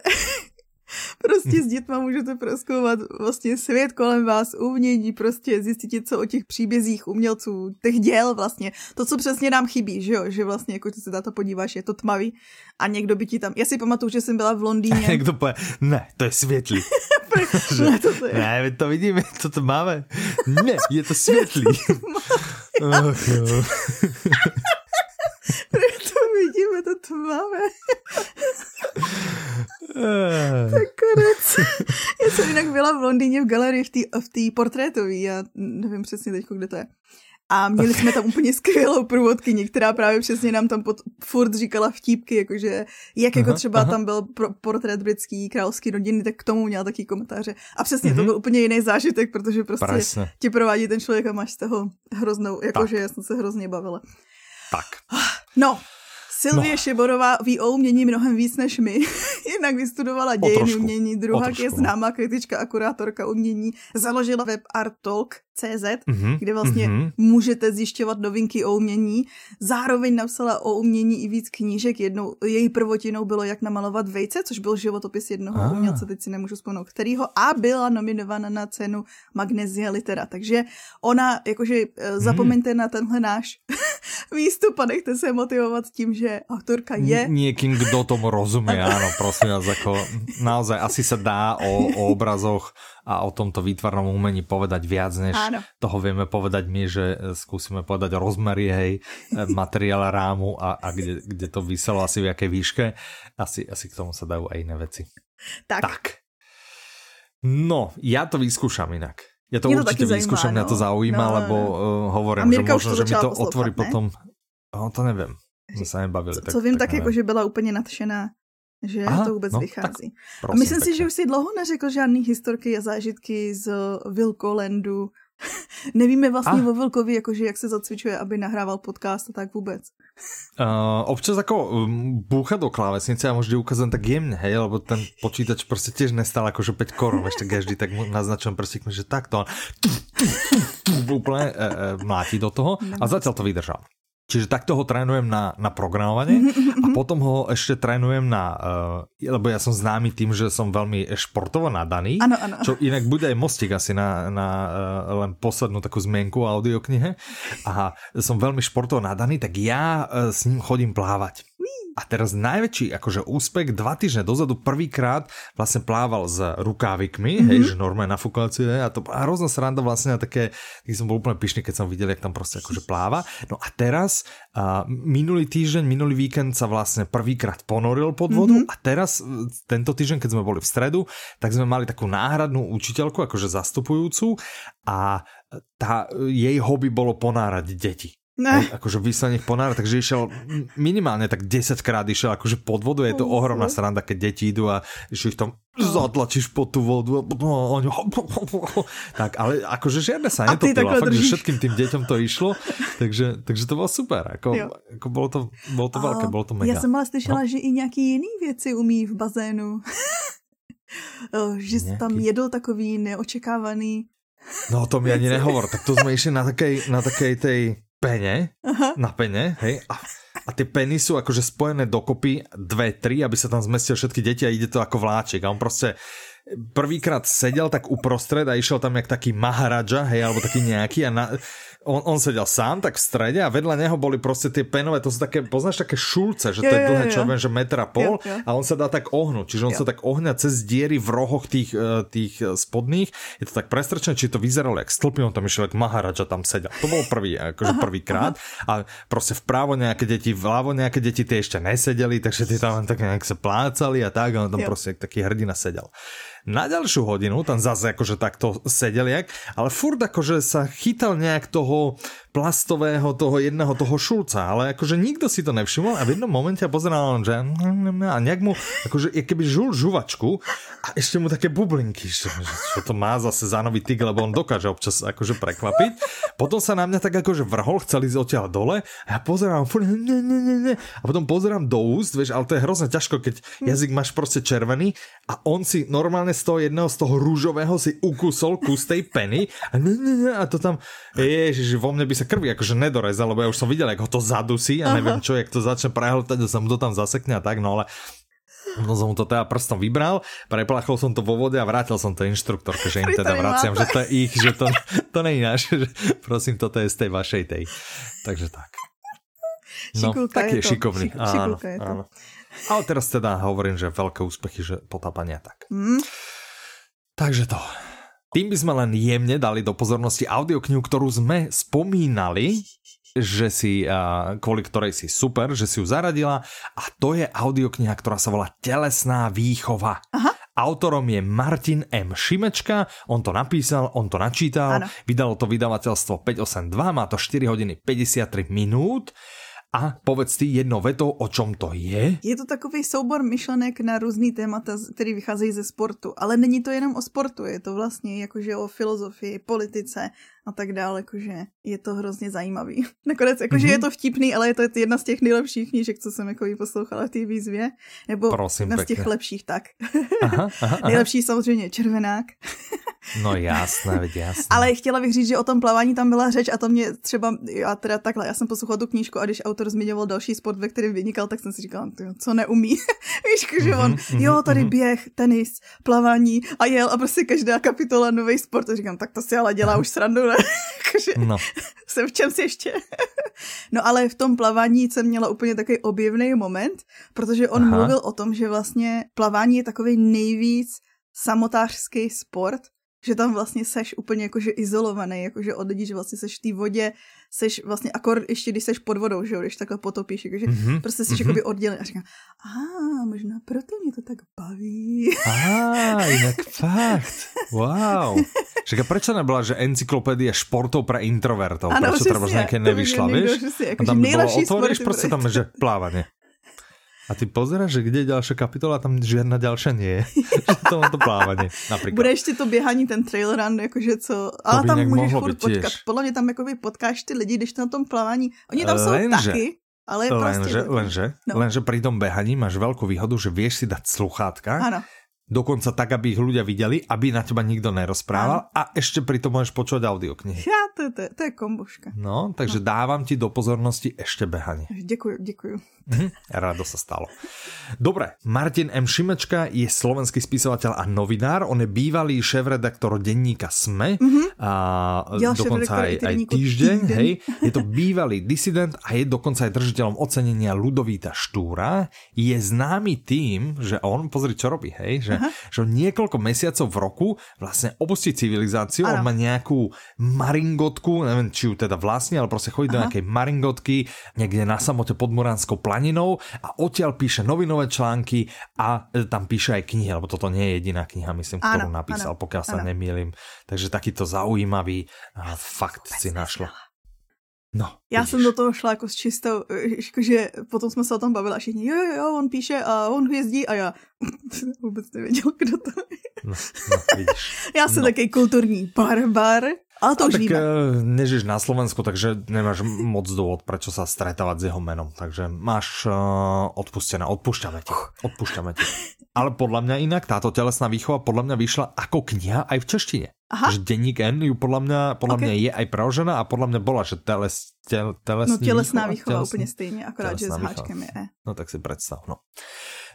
prostě s dětma můžete proskoumat vlastně svět kolem vás, umění, prostě zjistit co o těch příbězích umělců, těch děl vlastně. To, co přesně nám chybí, že jo, že vlastně jako ty se na to podíváš, je to tmavý a někdo by ti tam, já si pamatuju, že jsem byla v Londýně. A někdo pově, ne, to je světlý. ne, to, to je. Ne, my to vidíme, to to máme. Ne, je to světlý. oh, to vidíme, to tmavé. Tak konec. Já jsem jinak byla v Londýně v galerii v té v portrétové, já nevím přesně teď, kde to je. A měli jsme tam úplně skvělou průvodkyni, která právě přesně nám tam pod, furt říkala vtípky, jakože jak jako třeba aha. tam byl pro, portrét britský královský rodiny, tak k tomu měla taky komentáře. A přesně mm-hmm. to mhm. byl úplně jiný zážitek, protože prostě Presne. ti provádí ten člověk a máš z toho hroznou, jakože já jsem se hrozně bavila. Tak. No, Silvie no. Šeborová ví o umění mnohem víc než my. Jednak vystudovala dějiny umění, druhá je no. známá kritička a kurátorka umění. Založila web arttalk.cz, mm-hmm. kde vlastně mm-hmm. můžete zjišťovat novinky o umění. Zároveň napsala o umění i víc knížek. Jednou její prvotinou bylo Jak namalovat vejce, což byl životopis jednoho ah. umělce, teď si nemůžu vzpomenout kterýho, a byla nominována na cenu Magnesia Litera. Takže ona, jakože mm. zapomeňte na tenhle náš výstup a nechte se motivovat tím, že autorka je... Niekým, kdo tomu rozumie, áno, prosím vás, ako naozaj asi sa dá o, o obrazoch a o tomto výtvarnom umení povedať viac, než áno. toho vieme povedať my, že skúsime povedať rozmery, hej, materiál rámu a, a kde, kde to vyselo asi v jakej výške. Asi, asi k tomu sa dajú aj iné veci. Tak. tak. No, ja to vyskúšam inak. Ja to Mě určite vyskúšam, no. mňa to zaujíma, no, lebo uh, hovorím, že možno, že mi to otvorí ne? potom... No, to nevím jsme se nebavili. Co, tak, co vím, tak, tak jako, že byla úplně nadšená, že Aha, to vůbec no, vychází. Prosím, a myslím si, že už si dlouho neřekl žádný historky a zážitky z Vilkolandu Nevíme vlastně a? o Vlkovi, jakože jak se zacvičuje, aby nahrával podcast a tak vůbec. Uh, občas jako um, búcha do klávesnice a možná ukázat tak jemně, hej, lebo ten počítač prostě těž nestal jakože 5 korun, ešte každý tak naznačujem prstíkmi, že takto úplně uh, uh, mlátí do toho a zatiaľ to vydržal. Čiže takto ho trénujem na, na programovanie a potom ho ešte trénujem na, uh, lebo ja som známy tým, že som veľmi športovo nadaný, ano, ano. čo inak bude aj mostik asi na, na uh, len poslednú takú zmienku audioknihe a som veľmi športovo nadaný, tak ja uh, s ním chodím plávať. A teraz najväčší akože úspech, dva týždne dozadu prvýkrát vlastne plával s rukávikmi, mm-hmm. hej, že normálne nafúkovacie, a to bola hrozná sranda vlastne na také, keď som bol úplne pyšný, keď som videl, jak tam proste akože pláva. No a teraz, uh, minulý týždeň, minulý víkend sa vlastne prvýkrát ponoril pod vodu mm-hmm. a teraz, tento týždeň, keď sme boli v stredu, tak sme mali takú náhradnú učiteľku, akože zastupujúcu a tá, jej hobby bolo ponárať deti. Ne. Akože vyslených ponára, takže išiel minimálne tak 10 krát išiel akože pod vodu, je to ohromná sranda, keď deti idú a ešte ich tam zatlačíš pod tú vodu a oni... Tak, ale akože žiadne sa netopila, fakt, že všetkým tým deťom to išlo, takže, takže to bolo super, ako, ako bolo to, bolo to veľké, bolo to mega. Já jsem ale slyšela, no. že i nějaký jiný věci umí v bazénu. že nějaký... tam jedl takový neočekávaný No to mi ani nehovor, tak to jsme išli na takej, na takej tej pene, Aha. na pene, hej, a, a tie peny sú akože spojené dokopy dve, tri, aby sa tam zmestili všetky deti a ide to ako vláčik a on proste prvýkrát sedel tak uprostred a išiel tam jak taký Maharaja, hej, alebo taký nejaký a na, on, on sedel sám tak v strede a vedľa neho boli prostě tie penové, to sú také, poznáš také šulce, že to je, dlhé, čo viem, že metra pol jo, jo. a on sa dá tak ohnúť, čiže on jo. sa tak ohňa cez diery v rohoch tých, eh, tých eh, spodných, je to tak prestrčené, či to vyzeralo jak stĺpy, on tam išiel jak Maharaja tam sedel. To bol prvý, akože prvýkrát a prostě vpravo nejaké deti, vľavo nejaké deti, tie ešte nesedeli, takže tie tam tak nejak sa plácali a tak a on tam jo. prostě taký hrdina sedel na ďalšiu hodinu, tam zase akože takto sedel jak, ale furt akože sa chytal nejak toho plastového toho jedného toho šulca, ale akože nikto si to nevšimol a v jednom momente pozeral, že a nejak mu akože je keby žul žuvačku a ešte mu také bublinky, že, čo to má zase za nový tyk, lebo on dokáže občas akože prekvapiť. Potom sa na mňa tak akože vrhol, chcel ísť odtiaľ dole a ja pozerám, ne, ne, ne, ne, a potom pozerám do úst, vieš, ale to je hrozne ťažko, keď jazyk máš proste červený a on si normálne z toho jedného, z toho rúžového si ukusol kus tej peny a, ne, ne, ne, a to tam, ježiš, vo mne by sa sa krvi akože nedorezal, lebo ja už som videl, ako ho to zadusí a neviem čo, jak to začne prehltať, že sa mu to tam zasekne a tak, no ale No som mu to teda prstom vybral, preplachol som to vo vode a vrátil som to inštruktorke, že im teda vraciam, že to je ich, že to, to není náš, že prosím, toto je z tej vašej tej. Takže tak. No, tak je, je šikovný. Šik, áno, je to. áno. Ale teraz teda hovorím, že veľké úspechy, že potápania tak. Mm. Takže to. Tým by sme len jemne dali do pozornosti audioknihu, ktorú sme spomínali, že si, kvôli ktorej si super, že si ju zaradila a to je audiokniha, ktorá sa volá Telesná výchova. Aha. Autorom je Martin M. Šimečka, on to napísal, on to načítal, ano. vydalo to vydavateľstvo 582, má to 4 hodiny 53 minút. A povedz ty jedno vetou, o čom to je? Je to takový soubor myšlenek na různý témata, který vycházejí ze sportu. Ale není to jenom o sportu, je to vlastně jakože o filozofii, politice, a tak dále, jakože je to hrozně zajímavý. Nakonec, jakože mm-hmm. je to vtipný, ale je to jedna z těch nejlepších knížek, co jsem jako poslouchala v té výzvě. Nebo Prosím, jedna pěkně. z těch lepších, tak. Aha, aha, aha. Nejlepší samozřejmě Červenák. no jasné, veď jasné. Ale chtěla bych říct, že o tom plavání tam byla řeč a to mě třeba, já teda takhle, já jsem poslouchala tu knížku a když autor zmiňoval další sport, ve kterém vynikal, tak jsem si říkala, co neumí. Víš, že on, mm-hmm, jo, tady mm-hmm. běh, tenis, plavání a jel a prostě každá kapitola nový sport. A říkám, tak to si ale dělá už srandu, ne? no. jsem v čem si ještě. no ale v tom plavání jsem měla úplně takový objevný moment, protože on Aha. mluvil o tom, že vlastně plavání je takový nejvíc samotářský sport, že tam vlastně seš úplně jakože izolovaný, jakože od lidí, že vlastně seš v té vodě, seš vlastně akor ještě když seš pod vodou, že jo, když takhle potopíš, jakože mm-hmm. prostě seš mm-hmm. jakoby oddělený a říkám, a možná proto mě to tak baví. A jinak fakt, wow. A prečo nebyla, že encyklopédia športov pre introvertov? Ano, prečo třeba nějaké nevyšla, víš? a tam by bylo, otvoríš, prostě tam, že plávanie. A ty pozeráš, že kde je ďalšia kapitola, tam žiadna ďalšia nie je. to to plávanie, napríklad. Bude ještě to běhání, ten trail run, jakože co. Ale tam můžeš furt potkat. Podle mě tam jakoby potkáš ty lidi, když na tom plavání. Oni tam jsou lenže, taky, ale je lenže, prostě lenže, no. lenže pri tom behaní máš veľkú výhodu, že vieš si dať sluchátka. Áno Dokonca tak, aby ich ľudia videli, aby na teba nikto nerozprával a ešte pri tom môžeš počuť audioknihy. Ja, to, to, to je kombuška. No, takže no. dávam ti do pozornosti ešte behanie. Ďakujem, ďakujem. Mhm, rado sa stalo. Dobre, Martin M. Šimečka je slovenský spisovateľ a novinár. On je bývalý šéf-redaktor denníka SME. Mm-hmm. A dokonca aj, aj týždeň. Hej. Je to bývalý disident a je dokonca aj držiteľom ocenenia Ludovíta Štúra. Je známy tým, že on, pozri čo robí, hej, že, že on niekoľko mesiacov v roku vlastne opustí civilizáciu. Ano. On má nejakú maringotku, neviem, či ju teda vlastne, ale proste chodí Aha. do nejakej maringotky niekde na samote pod Muránskou planinou a odtiaľ píše novinové články a e, tam píše aj knihy, lebo toto nie je jediná kniha, myslím, ktorú ano, napísal, ano, pokiaľ sa ano. nemýlim. Takže takýto zaujímavý fakt si našlo. No, Já vidíš. jsem do toho šla jako s čistou, e, jakože potom jsme se o tom bavili a všichni, jo, jo, jo, on píše a on jezdí a já vůbec nevěděl, kdo to je. No, no, vidíš. já jsem no. taký kulturní barbar. Ale to a už tak víme. Eh, nežíš na Slovensku, takže nemáš moc dôvod, prečo sa stretávať s jeho menom. Takže máš uh, odpustené, odpúšťame ti. Odpúšťame ti. Ale podľa mňa inak táto telesná výchova podľa mňa vyšla ako kniha aj v češtine. Aha. Že denník N ju podľa mňa, podľa okay. mňa je aj preložená a podľa mňa bola, že teles, tel, telesný No telesná výchova, výchova úplne stejne, akorát, že s háčkem je E. No tak si predstav, no.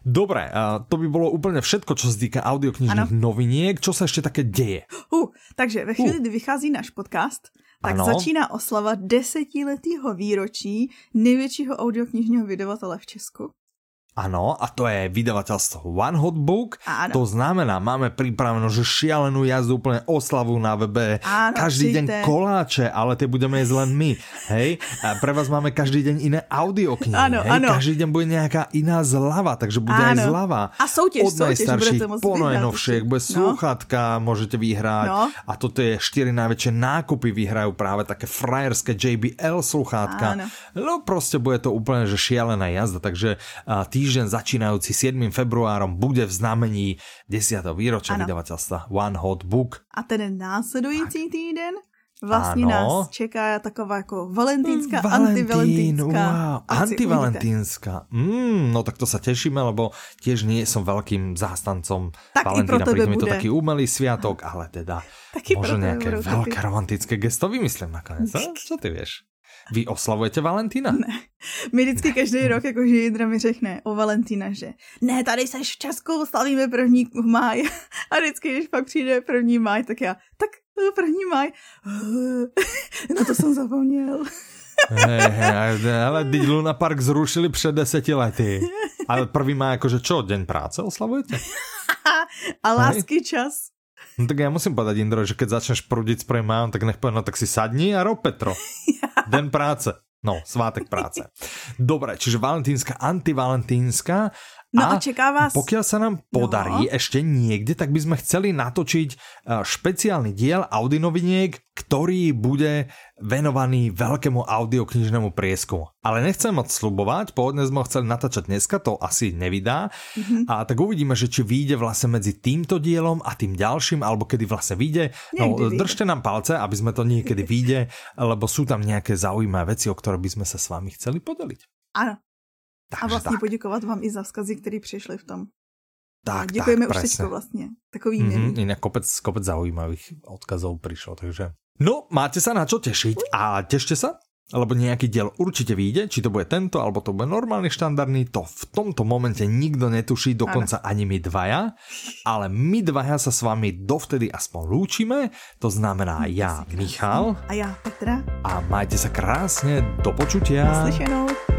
Dobre, a to by bolo úplne všetko, čo sa týka audioknižných ano. noviniek. Čo sa ešte také deje? Uh, takže ve chvíli, uh. kdy vychází náš podcast, tak ano. začíná oslava desetiletého výročí největšího audioknižního vydavatele v Česku. Ano, a to je vydavateľstvo One Hot Book. Áno. To znamená, máme pripravenú, že šialenú jazdu, úplne oslavu na webe. Áno, každý deň koláče, ale tie budeme jesť len my. Hej? A pre vás máme každý deň iné audioknihy. Áno, hej? Áno. Každý deň bude nejaká iná zlava, takže bude áno. aj zlava. A súťaž, Od najstarších po najnovších bude no. sluchatka, môžete vyhrať. No. A toto je štyri najväčšie nákupy vyhrajú práve také frajerské JBL sluchátka. Áno. No proste bude to úplne že šialená jazda, takže tí týždeň začínajúci 7. februárom bude v znamení 10. výročia ano. vydavateľstva One Hot Book. A ten následující tak. týden Vlastně ano. nás čeká taková jako valentínská, Valentín, antivalentínská. Wow, antivalentínská. Mm, no tak to sa tešíme, lebo tiež nie som veľkým zástancom tak Valentína. Príde mi to taký umelý sviatok, ale teda Taky možno nejaké veľké romantické gesto vymyslím nakoniec. Čo ty vieš? Vy oslavujete Valentína? Ne. My vždycky každý rok, jakože Jindra mi řekne o Valentína, že ne, tady seš v Česku, slavíme první máj. A vždycky, když pak přijde první máj, tak já, tak první máj. Na to jsem zapomněl. Hey, hey, ale teď Luna Park zrušili před deseti lety. Ale prvý má jakože čo, deň práce oslavujete? A lásky čas. No tak ja musím povedať, Indro, že keď začneš prúdiť s prvým májom, tak nech povedať, no tak si sadni a rob Petro. Den práce. No, svátek práce. Dobre, čiže valentínska, antivalentínska No a, a čeká vás... Pokiaľ sa nám podarí no. ešte niekde, tak by sme chceli natočiť e, špeciálny diel Audinoviniek, ktorý bude venovaný veľkému audioknižnému prieskumu. Ale nechcem moc slubovať, pôvodne sme ho chceli natáčať dneska, to asi nevydá. Mm-hmm. A tak uvidíme, že či vyjde vlastne medzi týmto dielom a tým ďalším, alebo kedy vlastne vyjde. No, vyjde. držte nám palce, aby sme to niekedy vyjde, lebo sú tam nejaké zaujímavé veci, o ktoré by sme sa s vami chceli podeliť. Áno, takže a vlastně tak. poděkovat vám i za vzkazy, které přišly v tom. Tak, a děkujeme tak, už teď vlastně. Takový mm-hmm, Inak kopec, kopec zaujímavých odkazov prišlo, takže... No, máte sa na čo tešiť a tešte sa, lebo nejaký diel určite vyjde, či to bude tento, alebo to bude normálny štandardný, to v tomto momente nikto netuší, dokonca ano. ani my dvaja, ale my dvaja sa s vami dovtedy aspoň lúčime, to znamená ja, Michal. A ja, Petra. A majte sa krásne, do počutia. Naslyšenou.